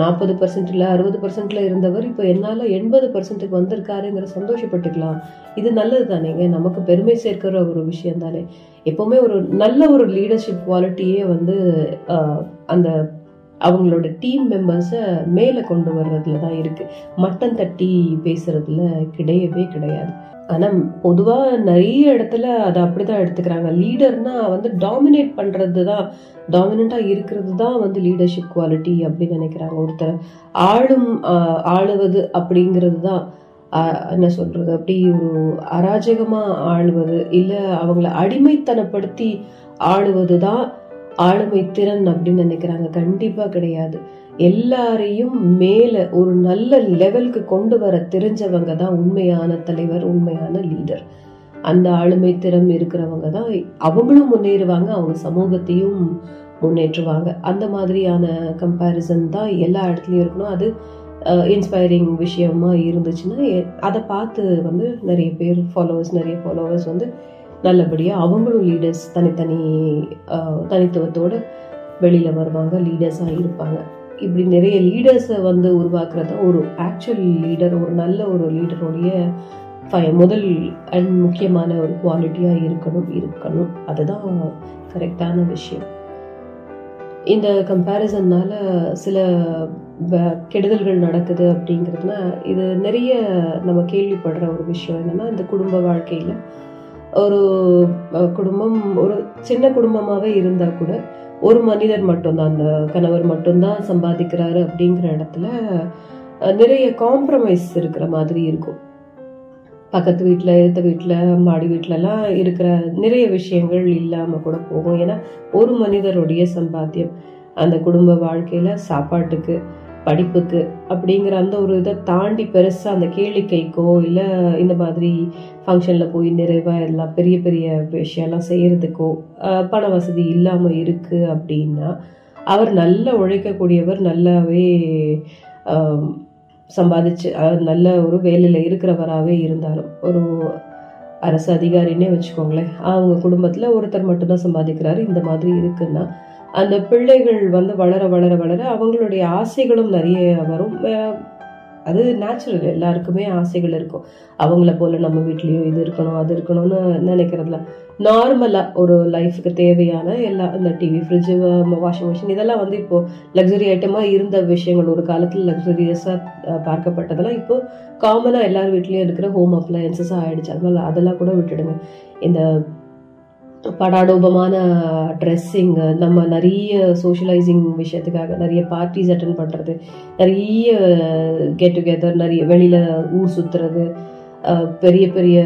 நாற்பது பர்சன்ட்ல அறுபது பர்சன்ட்ல இருந்தவர் இப்போ என்னால் எண்பது பர்சன்ட்டுக்கு வந்திருக்காருங்கிற சந்தோஷப்பட்டுக்கலாம். இது நல்லது தானேங்க நமக்கு பெருமை சேர்க்கிற ஒரு விஷயம் தானே எப்போவுமே ஒரு நல்ல ஒரு லீடர்ஷிப் குவாலிட்டியே வந்து அந்த அவங்களோட டீம் மெம்பர்ஸை மேலே கொண்டு வர்றதுல தான் இருக்குது மட்டம் தட்டி பேசுறதுல கிடையவே கிடையாது. ஆனால் பொதுவாக நிறைய இடத்துல அதை அப்படி தான் எடுத்துக்கிறாங்க. லீடர்னா வந்து டாமினேட் பண்ணுறது தான் டாமினண்ட்டாக இருக்கிறது தான் வந்து லீடர்ஷிப் குவாலிட்டி அப்படின்னு நினைக்கிறாங்க. ஒருத்தர் ஆளும் ஆளுவது அப்படிங்கிறது தான் என்ன சொல்கிறது அப்படி ஒரு அராஜகமாக ஆளுவது இல்லை அவங்கள அடிமைத்தனப்படுத்தி ஆளுவது தான் ஆளுமை திறன் அப்படின்னு நினைக்கிறாங்க. கண்டிப்பாக கிடையாது. எல்லாரையும் மேல ஒரு நல்ல லெவலுக்கு கொண்டு வர தெரிஞ்சவங்க தான் உண்மையான தலைவர் உண்மையான லீடர் அந்த ஆளுமை திறம் இருக்கிறவங்க தான் அவங்களும் முன்னேறுவாங்க அவங்க சமூகத்தையும் முன்னேற்றுவாங்க. அந்த மாதிரியான கம்பேரிசன் தான் எல்லா இடத்துலையும் இருக்கணும். அது இன்ஸ்பைரிங் விஷயமா இருந்துச்சுன்னா எ- அதை பார்த்து வந்து நிறைய பேர் ஃபாலோவர்ஸ் நிறைய ஃபாலோவர்ஸ் வந்து நல்லபடியாக அவங்களும் லீடர்ஸ் தனித்தனி தனித்துவத்தோடு வெளியில் வருவாங்க லீடர்ஸாக இருப்பாங்க. இப்படி நிறைய லீடர்ஸை வந்து உருவாக்குறது ஒரு ஆக்சுவல் லீடர் ஒரு நல்ல ஒரு லீடருடைய முதல் அண்ட் முக்கியமான ஒரு குவாலிட்டியாக இருக்கணும் இருக்கணும். அதுதான் கரெக்டான விஷயம். இந்த கம்பேரிசன்னால சில கெடுதல்கள் நடக்குது அப்படிங்கிறதுனா இது நிறைய நம்ம கேள்விப்படுற ஒரு விஷயம் என்னன்னா இந்த குடும்ப வாழ்க்கையில். ஒரு குடும்பம் ஒரு சின்ன குடும்பமாகவே இருந்தால் கூட ஒரு மனிதர் மட்டும்தான் அந்த கணவர் மட்டும்தான் சம்பாதிக்கிறாரு அப்படிங்கிற இடத்துல நிறைய காம்ப்ரமைஸ் இருக்கிற மாதிரி இருக்கும். பக்கத்து வீட்டில் எடுத்த வீட்டில் மாடி வீட்டிலலாம் இருக்கிற நிறைய விஷயங்கள் இல்லாமல் கூட போகும். ஏன்னா ஒரு மனிதருடைய சம்பாத்தியம் அந்த குடும்ப வாழ்க்கையில் சாப்பாட்டுக்கு படிப்புக்கு அப்படிங்கிற அந்த ஒரு இதை தாண்டி பெருசாக அந்த கேளிக்கைக்கோ இல்லை இந்த மாதிரி ஃபங்க்ஷனில் போய் நிறைவாக எல்லாம் பெரிய பெரிய விஷயம்லாம் செய்கிறதுக்கோ பண வசதி இல்லாமல் இருக்குது அப்படின்னா அவர் நல்ல உழைக்கக்கூடியவர் நல்லாவே சம்பாதிச்சு நல்ல ஒரு வேலையில் இருக்கிறவராகவே இருந்தாலும் ஒரு அரசு அதிகாரின்னே வச்சுக்கோங்களேன். அவங்க குடும்பத்தில் ஒருத்தர் மட்டும்தான் சம்பாதிக்கிறாரு. இந்த மாதிரி இருக்குன்னா அந்த பிள்ளைகள் வந்து வளர வளர வளர அவங்களுடைய ஆசைகளும் நிறைய வரும். அது நேச்சுரல் எல்லாருக்குமே ஆசைகள் இருக்கும். அவங்கள போல் நம்ம வீட்லேயும் இது இருக்கணும் அது இருக்கணும்னு நினைக்கிறதுல. நார்மலாக ஒரு லைஃபுக்கு தேவையான எல்லா இந்த டிவி ஃப்ரிட்ஜு வாஷிங் மிஷின் இதெல்லாம் வந்து இப்போது லக்ஸரி ஐட்டமாக இருந்த விஷயங்கள் ஒரு காலத்தில் லக்ஸரியஸாக பார்க்கப்பட்டதெல்லாம் இப்போது காமனாக எல்லார் வீட்லேயும் இருக்கிற ஹோம் அப்ளையன்சஸாக ஆகிடுச்சு அதனால அதெல்லாம் கூட விட்டுடுங்க. இந்த படாடோபமான ட்ரெஸ்ஸிங் நம்ம நிறைய சோஷியலைசிங் விஷயத்துக்காக நிறைய பார்ட்டிஸ் அட்டன் பண்ணுறது நிறைய கெட் டுகெதர் நிறைய வெளியில் ஊர் சுற்றுறது பெரிய பெரிய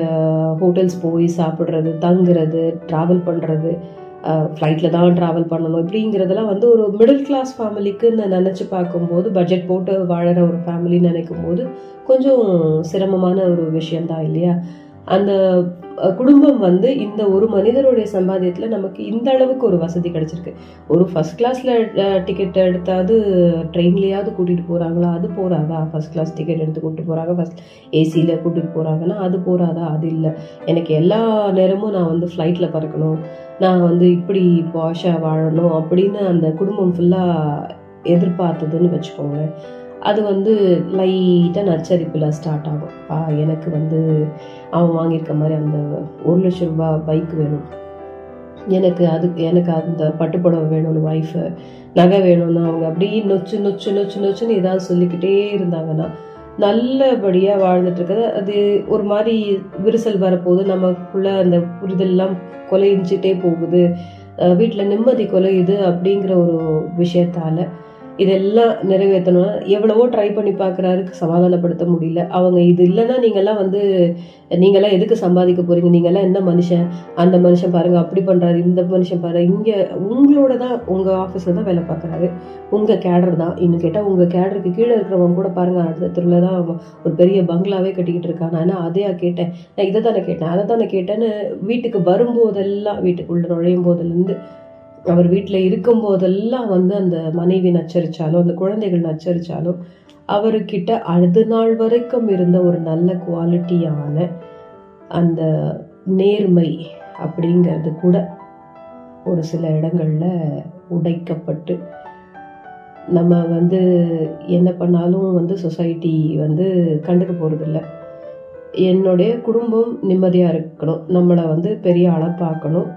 ஹோட்டல்ஸ் போய் சாப்பிட்றது தங்குறது ட்ராவல் பண்ணுறது ஃப்ளைட்டில் தான் ட்ராவல் பண்ணணும். இப்படிங்கிறதெல்லாம் வந்து ஒரு மிடில் கிளாஸ் ஃபேமிலிக்கு நினச்சி பார்க்கும்போது பட்ஜெட் போட்டு வாழற ஒரு ஃபேமிலின்னு நினைக்கும் போது கொஞ்சம் சிரமமான ஒரு விஷயந்தான் இல்லையா? அந்த குடும்பம் வந்து இந்த ஒரு மனிதருடைய சம்பாத்தியத்தில் நமக்கு இந்த அளவுக்கு ஒரு வசதி கிடைச்சிருக்கு. ஒரு ஃபர்ஸ்ட் கிளாஸில் டிக்கெட் எடுத்தாவது ட்ரெயின்லேயாவது கூட்டிகிட்டு போகிறாங்களா அது போகிறாதா ஃபர்ஸ்ட் கிளாஸ் டிக்கெட் எடுத்து கூப்பிட்டு போகிறாங்க ஃபஸ்ட் ஏசியில் கூட்டிகிட்டு போகிறாங்கன்னா அது போகிறாதா அது இல்லை. எனக்கு எல்லா நேரமும் நான் வந்து ஃப்ளைட்டில் பறக்கணும். நான் வந்து இப்படி பாஷாக வாழணும் அப்படின்னு அந்த குடும்பம் ஃபுல்லாக எதிர்பார்த்ததுன்னு வச்சுக்கோங்களேன். அது வந்து லைட்டாக நச்சரிப்பில் ஸ்டார்ட் ஆகும். பா எனக்கு வந்து அவன் வாங்கியிருக்க மாதிரி அந்த ஒரு லட்சம் ரூபாய் பைக் வேணும். எனக்கு அது எனக்கு அந்த பட்டுப்புடவை வேணும்னு ஒய்ஃபு நகை வேணும்னு அவங்க அப்படியே நொச்சு நொச்சு நொச்சு நொச்சுன்னு ஏதாவது சொல்லிக்கிட்டே இருந்தாங்கன்னா நல்லபடியாக வாழ்ந்துட்டு இருக்கிறது. அது ஒரு மாதிரி விரிசல் வரப்போகுது. நமக்குள்ள அந்த புரிதல்லாம் கொலைஞ்சிட்டே போகுது. வீட்டில் நிம்மதி கொலையுது அப்படிங்கிற ஒரு விஷயத்தால இதெல்லாம் நிறைவேற்றணும். எவ்வளவோ ட்ரை பண்ணி பார்க்குறாரு சமாதானப்படுத்த முடியல. அவங்க இது இல்லைன்னா நீங்கள்லாம் வந்து நீங்கள்லாம் எதுக்கு சம்பாதிக்க போறீங்க? நீங்கள்லாம் என்ன மனுஷன்? அந்த மனுஷன் பாருங்கள் அப்படி பண்ணுறாரு இந்த மனுஷன் பாரு. இங்கே உங்களோட தான் உங்கள் ஆஃபீஸில் தான் வேலை பார்க்குறாரு. உங்கள் கேடர் தான். இன்னும் கேட்டால் உங்கள் கேடருக்கு கீழே இருக்கிறவங்க கூட பாருங்கள் அடுத்த திருவிழா தான் ஒரு பெரிய பங்களாவே கட்டிக்கிட்டு இருக்கான். நான் அதையா கேட்டேன்? நான் இதை தானே கேட்டேன் அதை தானே கேட்டேன்னு வீட்டுக்கு வரும்போதெல்லாம் வீட்டுக்குள்ளே நுழையும் போதுலேருந்து அவர் வீட்டில் இருக்கும் போதெல்லாம் வந்து அந்த மனைவி நச்சரித்தாலும் அந்த குழந்தைகள் நச்சரித்தாலும் அவர்கிட்ட அடுத்த நாள் வரைக்கும் இருந்த ஒரு நல்ல குவாலிட்டியான அந்த நேர்மை அப்படிங்கிறது கூட ஒரு சில இடங்களில் உடைக்கப்பட்டு நம்ம வந்து என்ன பண்ணாலும் வந்து சொசைட்டி வந்து கண்டுக்க போகிறதில்ல என்னுடைய குடும்பம் நிம்மதியாக இருக்கணும். நம்மளை வந்து பெரிய ஆளாக பார்க்கணும்.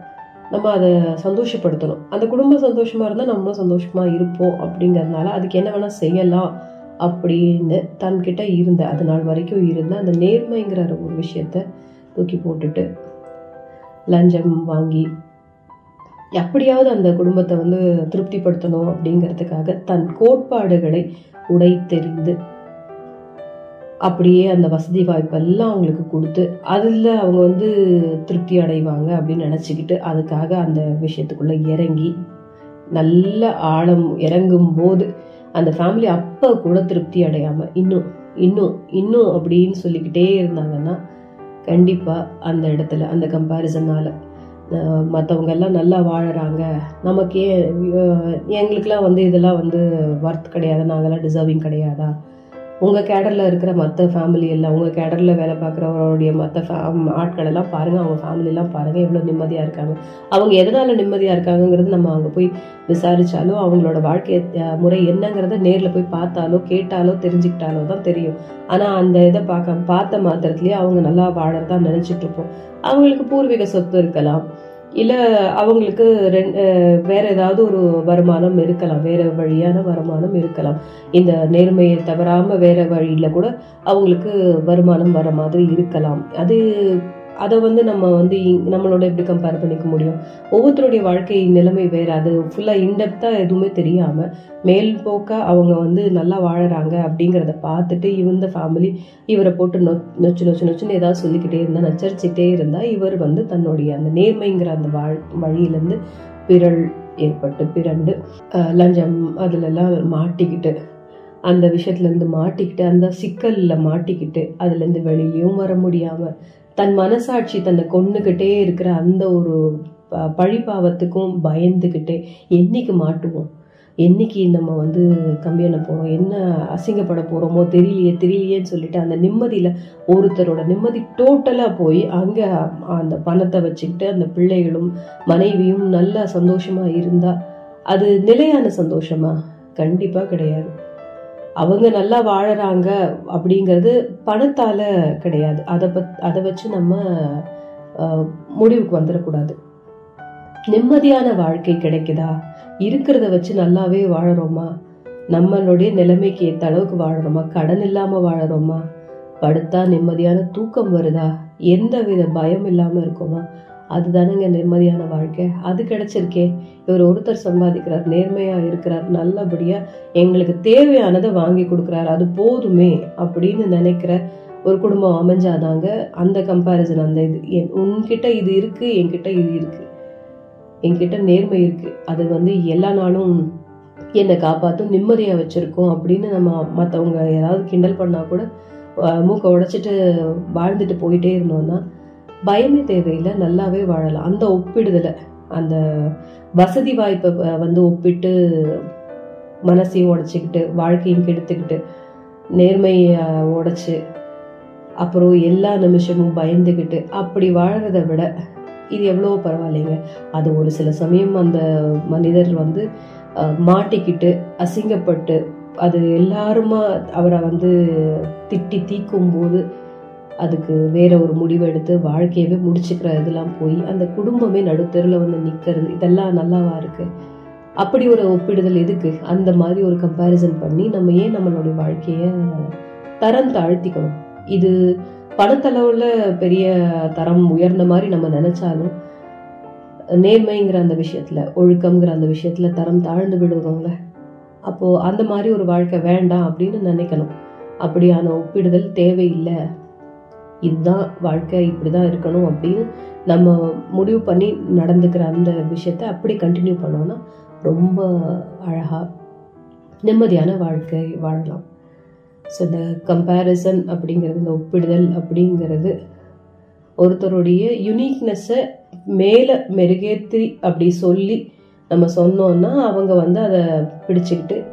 நம்ம அதை சந்தோஷப்படுத்தணும். அந்த குடும்பம் சந்தோஷமாக இருந்தால் நம்மளும் சந்தோஷமாக இருப்போம் அப்படிங்கிறதுனால அதுக்கு என்ன வேணால் செய்யலாம் அப்படின்னு தன்கிட்ட இருந்த அது நாள் வரைக்கும் இருந்த அந்த நேர்மைங்கிற ஒரு விஷயத்த தூக்கி போட்டுட்டு லஞ்சம் வாங்கி எப்படியாவது அந்த குடும்பத்தை வந்து திருப்திப்படுத்தணும் அப்படிங்கிறதுக்காக தன் கோட்பாடுகளை உடை தெரிந்து அப்படியே அந்த வசதி வாய்ப்பெல்லாம் அவங்களுக்கு கொடுத்து அதில் அவங்க வந்து திருப்தி அடைவாங்க அப்படின்னு நினச்சிக்கிட்டு அதுக்காக அந்த விஷயத்துக்குள்ளே இறங்கி நல்ல ஆழம் இறங்கும் போது அந்த ஃபேமிலி அப்போ கூட திருப்தி அடையாமல் இன்னும் இன்னும் இன்னும் அப்படின்னு சொல்லிக்கிட்டே இருந்தாங்கன்னா கண்டிப்பாக அந்த இடத்துல அந்த கம்பேரிசனால் மற்றவங்க எல்லாம் நல்லா வாழறாங்க. நமக்கு ஏன் எங்களுக்கெல்லாம் வந்து இதெல்லாம் வந்து ஒர்த் கிடையாது நாங்கள்லாம் டிசர்விங் கிடையாதா? உங்கள் கேடரில் இருக்கிற மற்ற ஃபேமிலி எல்லாம் உங்கள் கேடரில் வேலை பார்க்குறவருடைய மற்ற ஆட்கள் எல்லாம் பாருங்கள் அவங்க ஃபேமிலிலாம் பாருங்கள் எவ்வளோ நிம்மதியாக இருக்காங்க. அவங்க எதனால் நிம்மதியாக இருக்காங்கங்கிறது நம்ம அங்கே போய் விசாரிச்சாலோ அவங்களோட வாழ்க்கை முறை என்னங்கிறத நேரில் போய் பார்த்தாலோ கேட்டாலோ தெரிஞ்சுக்கிட்டாலோ தான் தெரியும். ஆனால் அந்த இதை பார்க்க பார்த்த மாத்திரத்துலேயே அவங்க நல்லா வாழறதா நினச்சிட்ருப்போம் அவங்களுக்கு பூர்வீக சொத்து இருக்கலாம். இல்லை அவங்களுக்கு ரெண் வேற ஏதாவது ஒரு வருமானம் இருக்கலாம். வேற வழியான வருமானம் இருக்கலாம். இந்த நேர்மையை தவறாமல் வேற வழியில் கூட அவங்களுக்கு வருமானம் வர மாதிரி இருக்கலாம். அது அதை வந்து நம்ம வந்து நம்மளோட எப்படி கம்பேர் பண்ணிக்க முடியும்? ஒவ்வொருத்தருடைய வாழ்க்கை நிலைமை வேறு. அது ஃபுல்லாக இன்டெப்த்தாக எதுவுமே தெரியாமல் மேல் போக்க அவங்க வந்து நல்லா வாழறாங்க அப்படிங்கிறத பார்த்துட்டு இந்த ஃபேமிலி இவரை போட்டு நொ நொச்சு நொச்சு நொச்சுன்னு ஏதாவது சொல்லிக்கிட்டே இருந்தால் நச்சரிச்சுட்டே இருந்தால் இவர் வந்து தன்னுடைய அந்த நேர்மைங்கிற அந்த வாழ் வழியிலேருந்து பிறல் ஏற்பட்டு பிறண்டு லஞ்சம் அதுலெல்லாம் மாட்டிக்கிட்டு அந்த விஷயத்துலேருந்து மாட்டிக்கிட்டு அந்த சிக்கலில் மாட்டிக்கிட்டு அதுலேருந்து வெளியிலையும் வர முடியாமல் தன் மனசாட்சி தன்னை கொண்டுகிட்டே இருக்கிற அந்த ஒரு ப- பழிபாவத்துக்கும் பயந்துக்கிட்டே என்னைக்கு மாட்டுவோம்? என்னைக்கு நம்ம வந்து கம்பி போகிறோம் என்ன அசிங்கப்பட போகிறோமோ தெரியலையே தெரியலையேன்னு சொல்லிட்டு அந்த நிம்மதியில் ஒருத்தரோட நிம்மதி டோட்டலாக போய் அங்கே அந்த பணத்தை வச்சுக்கிட்டு அந்த பிள்ளைகளும் மனைவியும் நல்லா சந்தோஷமாக இருந்தால் அது நிலையான சந்தோஷமா? கண்டிப்பாக கிடையாது. அவங்க நல்லா வாழறாங்க அப்படிங்கிறது பணத்தால கிடையாது. அதை பத் அதை வச்சு நம்ம முடிவுக்கு வந்துடக்கூடாது நிம்மதியான வாழ்க்கை கிடைக்குதா? இருக்கிறத வச்சு நல்லாவே வாழறோமா? நம்மளுடைய நிலைமைக்கு ஏற்ற அளவுக்கு வாழறோமா? கடன் இல்லாம வாழறோமா? படுத்தா நிம்மதியான தூக்கம் வருதா? எந்த வித பயம் இல்லாம இருக்கோமா? அதுதானுங்க நிம்மதியான வாழ்க்கை. அது கிடைச்சிருக்கே. இவர் ஒருத்தர் சம்பாதிக்கிறார் நேர்மையாக இருக்கிறார் நல்லபடியாக எங்களுக்கு தேவையானதை வாங்கி கொடுக்குறாரு. அது போதுமே அப்படின்னு நினைக்கிற ஒரு குடும்பம் அமைஞ்சாதாங்க அந்த கம்பேரிசன் அந்த இது. என் உன்கிட்ட இது இருக்குது என்கிட்ட இது இருக்குது என்கிட்ட நேர்மை இருக்குது அது வந்து எல்லா நாளும் என்னை காப்பாற்றும் நிம்மதியாக வச்சுருக்கோம் அப்படின்னு நம்ம மற்றவங்க ஏதாவது கிண்டல் பண்ணால் கூட மூக்கை உடைச்சிட்டு வாழ்ந்துட்டு போயிட்டே இருந்தோம்னா பயமே தேவையில்லை நல்லாவே வாழலாம். அந்த ஒப்பிடுதலை அந்த வசதி வாய்ப்பை வந்து ஒப்பிட்டு மனசையும் உடைச்சிக்கிட்டு வாழ்க்கையும் கெடுத்துக்கிட்டு நேர்மையை உடைச்சு அப்புறம் எல்லா நிமிஷமும் பயந்துக்கிட்டு அப்படி வாழறதை விட இது எவ்வளோ பரவாயில்லைங்க. அது ஒரு சில சமயம் அந்த மனிதர் வந்து மாட்டிக்கிட்டு அசிங்கப்பட்டு அது எல்லாருமா அவரை வந்து திட்டி தீக்கும் போது அதுக்கு வேற ஒரு முடிவு எடுத்து வாழ்க்கையவே முடிச்சுக்கிற இதெல்லாம் போய் அந்த குடும்பமே நடுத்தெருவில் வந்து நிற்கிறது இதெல்லாம் நல்லாவா இருக்கு? அப்படி ஒரு ஒப்பிடுதல் எதுக்கு? அந்த மாதிரி ஒரு கம்பேரிசன் பண்ணி நம்ம ஏன் நம்மளுடைய வாழ்க்கைய தரம் தாழ்த்திக்கணும்? இது பணத்தளவுல பெரிய தரம் உயர்ந்த மாதிரி நம்ம நினைச்சாலும் நேர்மைங்கிற அந்த விஷயத்துல ஒழுக்கம்ங்கிற அந்த விஷயத்துல தரம் தாழ்ந்து விடுவோம்ல அப்போ அந்த மாதிரி ஒரு வாழ்க்கை வேண்டாம் அப்படின்னு நினைக்கணும். அப்படியான ஒப்பிடுதல் தேவையில்லை. இதுதான் வாழ்க்கை இப்படி தான் இருக்கணும் அப்படின்னு நம்ம முடிவு பண்ணி நடந்துக்கிற அந்த விஷயத்த அப்படி கண்டினியூ பண்ணோம்னா ரொம்ப அழகாக நிம்மதியான வாழ்க்கை வாழலாம். ஸோ இந்த கம்பேரிசன் அப்படிங்கிறது இந்த ஒப்பிடுதல் அப்படிங்கிறது ஒருத்தருடைய யுனிக்னஸை மேலே மெருகேற்றி அப்படி சொல்லி நம்ம சொன்னோன்னா அவங்க வந்து அதை பிடிச்சிக்கிட்டு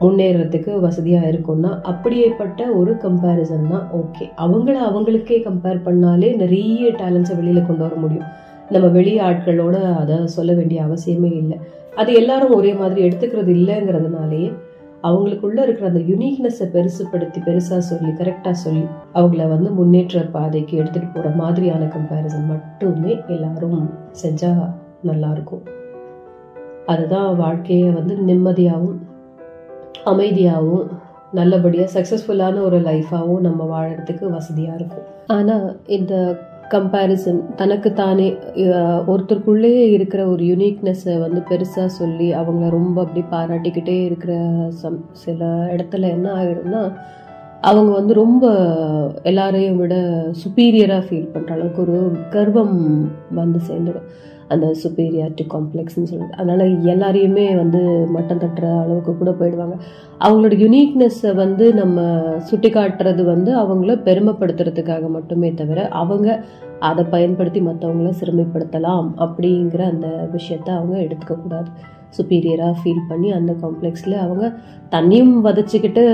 முன்னேறதுக்கு வசதியாக இருக்கும்னா அப்படியேப்பட்ட ஒரு கம்பேரிசன் தான் ஓகே அவங்கள அவங்களுக்கே கம்பேர் பண்ணாலே நிறைய டேலண்ட்ஸை வெளியில் கொண்டு வர முடியும். நம்ம வெளி ஆட்களோட அதை சொல்ல வேண்டிய அவசியமே இல்லை. அது எல்லாரும் ஒரே மாதிரி எடுத்துக்கிறது இல்லைங்கிறதுனாலேயே அவங்களுக்குள்ள இருக்கிற அந்த யுனிக்னஸை பெருசுப்படுத்தி பெருசாக சொல்லி கரெக்டாக சொல்லி அவங்கள வந்து முன்னேற்ற பாதைக்கு எடுத்துகிட்டு போகிற மாதிரியான கம்பேரிசன் மட்டுமே எல்லாரும் செஞ்சால் நல்லா இருக்கும். அதுதான் வாழ்க்கையை வந்து நிம்மதியாகவும் அமைதியாகவும் நல்லபடியாக சக்ஸஸ்ஃபுல்லான ஒரு லைஃபாகவும் நம்ம வாழறதுக்கு வசதியாக இருக்கும். ஆனால் இந்த கம்பேரிசன் தனக்கு தானே ஒருத்தருக்குள்ளேயே இருக்கிற ஒரு யுனிக்னஸை வந்து பெருசாக சொல்லி அவங்கள ரொம்ப அப்படி பாராட்டிக்கிட்டே இருக்கிற சம் சில இடத்துல என்ன ஆகிடும்னா அவங்க வந்து ரொம்ப எல்லாரையும் விட சுப்பீரியராக ஃபீல் பண்ணுற அளவுக்கு ஒரு கர்வம் வந்து சேர்ந்துடும். அந்த சுப்பீரியாரிட்டி காம்ப்ளெக்ஸ்னு சொல்லுது அதனால் எல்லாரையுமே வந்து மட்டம் தட்டுற அளவுக்கு கூட போயிடுவாங்க. அவங்களோட யுனிக்னஸை வந்து நம்ம சுட்டி காட்டுறது வந்து அவங்கள பெருமைப்படுத்துறதுக்காக மட்டுமே தவிர அவங்க அதை பயன்படுத்தி மற்றவங்கள சிறுமைப்படுத்தலாம் அப்படிங்கிற அந்த விஷயத்த அவங்க எடுத்துக்கக்கூடாது சுப்பீரியராக ஃபீல் பண்ணி அந்த காம்ப்ளெக்ஸில் அவங்க தண்ணியும் வதச்சிக்கிட்டு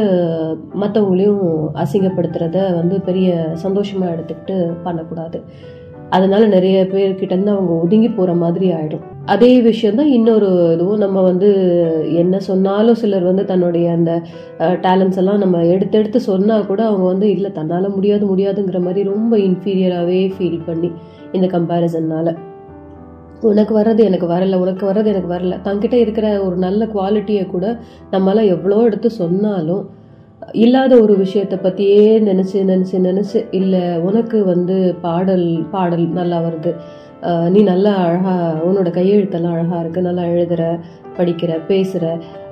மற்றவங்களையும் அசிங்கப்படுத்துறத வந்து பெரிய சந்தோஷமாக எடுத்துக்கிட்டு பண்ணக்கூடாது. அதனால நிறைய பேர்கிட்ட இருந்து அவங்க ஒதுங்கி போகிற மாதிரி ஆயிடும். அதே விஷயம் தான் இன்னொரு இதுவும் நம்ம வந்து என்ன சொன்னாலும் சிலர் வந்து தன்னுடைய அந்த டேலண்ட்ஸ் எல்லாம் நம்ம எடுத்து எடுத்து சொன்னால் கூட அவங்க வந்து இல்லை தன்னால் முடியாது முடியாதுங்கிற மாதிரி ரொம்ப இன்ஃபீரியராகவே ஃபீல் பண்ணி இந்த கம்பேரிசன்னால் உனக்கு வர்றது எனக்கு வரல உனக்கு வர்றது எனக்கு வரல. தங்கிட்ட இருக்கிற ஒரு நல்ல குவாலிட்டியை கூட நம்மளால எவ்வளோ எடுத்து சொன்னாலும் இல்லாத ஒரு விஷயத்தை பற்றியே நினச்சி நினச்சி நினச்சி இல்லை உனக்கு வந்து பாடல் பாடல் நல்லா வருது. நீ நல்லா அழகாக உன்னோட கையெழுத்தெல்லாம் அழகாக இருக்குது நல்லா எழுதுற படிக்கிற பேசுகிற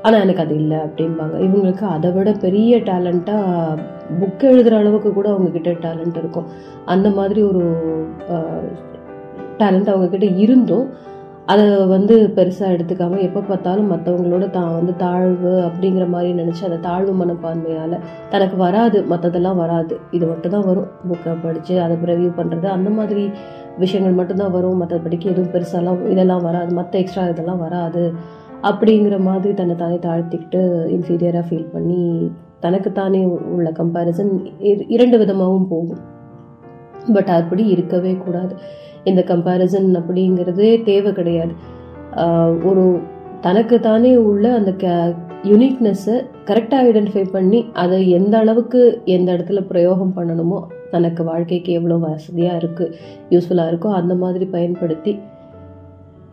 ஆனால் எனக்கு அது இல்லை அப்படிம்பாங்க. இவங்களுக்கு அதை விட பெரிய டேலண்ட்டாக புக் எழுதுகிற அளவுக்கு கூட அவங்கக்கிட்ட டேலண்ட் இருக்கும். அந்த மாதிரி ஒரு டேலண்ட் அவங்கக்கிட்ட இருந்தும் அதை வந்து பெருசாக எடுத்துக்காம எப்போ பார்த்தாலும் மற்றவங்களோட தான் வந்து தாழ்வு அப்படிங்கிற மாதிரி நினச்சி அந்த தாழ்வு மனப்பான்மையால் தனக்கு வராது மற்றதெல்லாம் வராது. இது மட்டும் தான் வரும். புக்கை படித்து அதை ரிவ்யூ பண்ணுறது அந்த மாதிரி விஷயங்கள் மட்டும்தான் வரும். மற்றபடிக்கு எதுவும் பெருசாலாம் இதெல்லாம் வராது. மற்ற எக்ஸ்ட்ரா இதெல்லாம் வராது. அப்படிங்கிற மாதிரி தன்னை தானே தாழ்த்திக்கிட்டு இன்ஃபீரியராக ஃபீல் பண்ணி தனக்குத்தானே உள்ள கம்பேரிசன் இரண்டு விதமாகவும் போகும். பட் அப்படி இருக்கவே கூடாது. இந்த கம்பேரிசன் அப்படிங்கிறதே தேவை கிடையாது. ஒரு தனக்கு தானே உள்ள அந்த க யுனிக்னஸ்ஸை கரெக்டாக ஐடென்டிஃபை பண்ணி அதை எந்த அளவுக்கு எந்த இடத்துல பிரயோகம் பண்ணணுமோ தனக்கு வாழ்க்கைக்கு எவ்வளோ வசதியாக இருக்குது யூஸ்ஃபுல்லாக இருக்கோ அந்த மாதிரி பயன்படுத்தி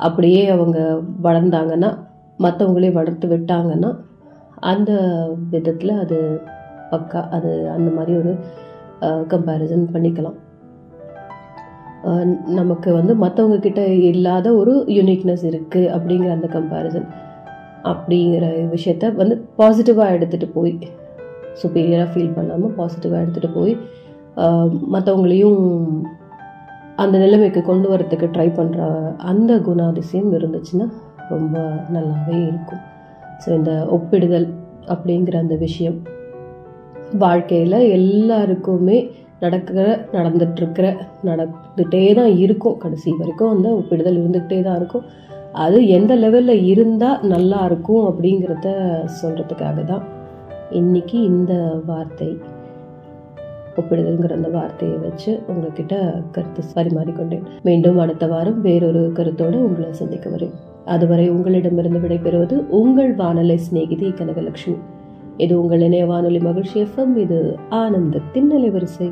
அப்படியே அவங்க வளர்ந்தாங்கன்னா மற்றவங்களே வளர்த்து விட்டாங்கன்னா அந்த விதத்தில் அது பக்கா அது அந்த மாதிரி ஒரு கம்பேரிசன் பண்ணிக்கலாம். நமக்கு வந்து மற்றவங்க கிட்ட இல்லாத ஒரு யூனிக்னஸ் இருக்குது அப்படிங்கிற அந்த கம்பேரிசன் அப்படிங்கிற விஷயத்த வந்து பாசிட்டிவாக எடுத்துகிட்டு போய் சுப்பீரியராக ஃபீல் பண்ணாமல் பாசிட்டிவாக எடுத்துகிட்டு போய் மற்றவங்களையும் அந்த நிலைமைக்கு கொண்டு வரத்துக்கு ட்ரை பண்ணுற அந்த குணாதிசயம் இருந்துச்சுன்னா ரொம்ப நல்லாவே இருக்கும். ஸோ இந்த ஒப்பிடுதல் அப்படிங்கிற அந்த விஷயம் வாழ்க்கையில் எல்லாருக்குமே நடக்கிற நடந்துட்டுருக்கிற இருந்துகிட்டே தான் இருக்கும். கடைசி வரைக்கும் அந்த ஒப்பிடுதல் இருந்துக்கிட்டே தான் இருக்கும். அது எந்த லெவலில் இருந்தால் நல்லா இருக்கும் அப்படிங்கிறத சொல்கிறதுக்காக தான் இன்னைக்கு இந்த வார்த்தை ஒப்பிடுதல்ங்கிற அந்த வார்த்தையை வச்சு உங்ககிட்ட கருத்து பரிமாறிக்கொண்டேன். மீண்டும் அடுத்த வாரம் வேறொரு கருத்தோடு உங்களை சந்திக்க வரேன் அதுவரை உங்களிடமிருந்து விடைபெறுவது உங்கள் வானொலி சிநேகிதி கனகலட்சுமி. இது உங்கள் இணைய வானொலி மகிழ்ச்சி எஃப்எம் இது ஆனந்த திண்ணலை வரிசை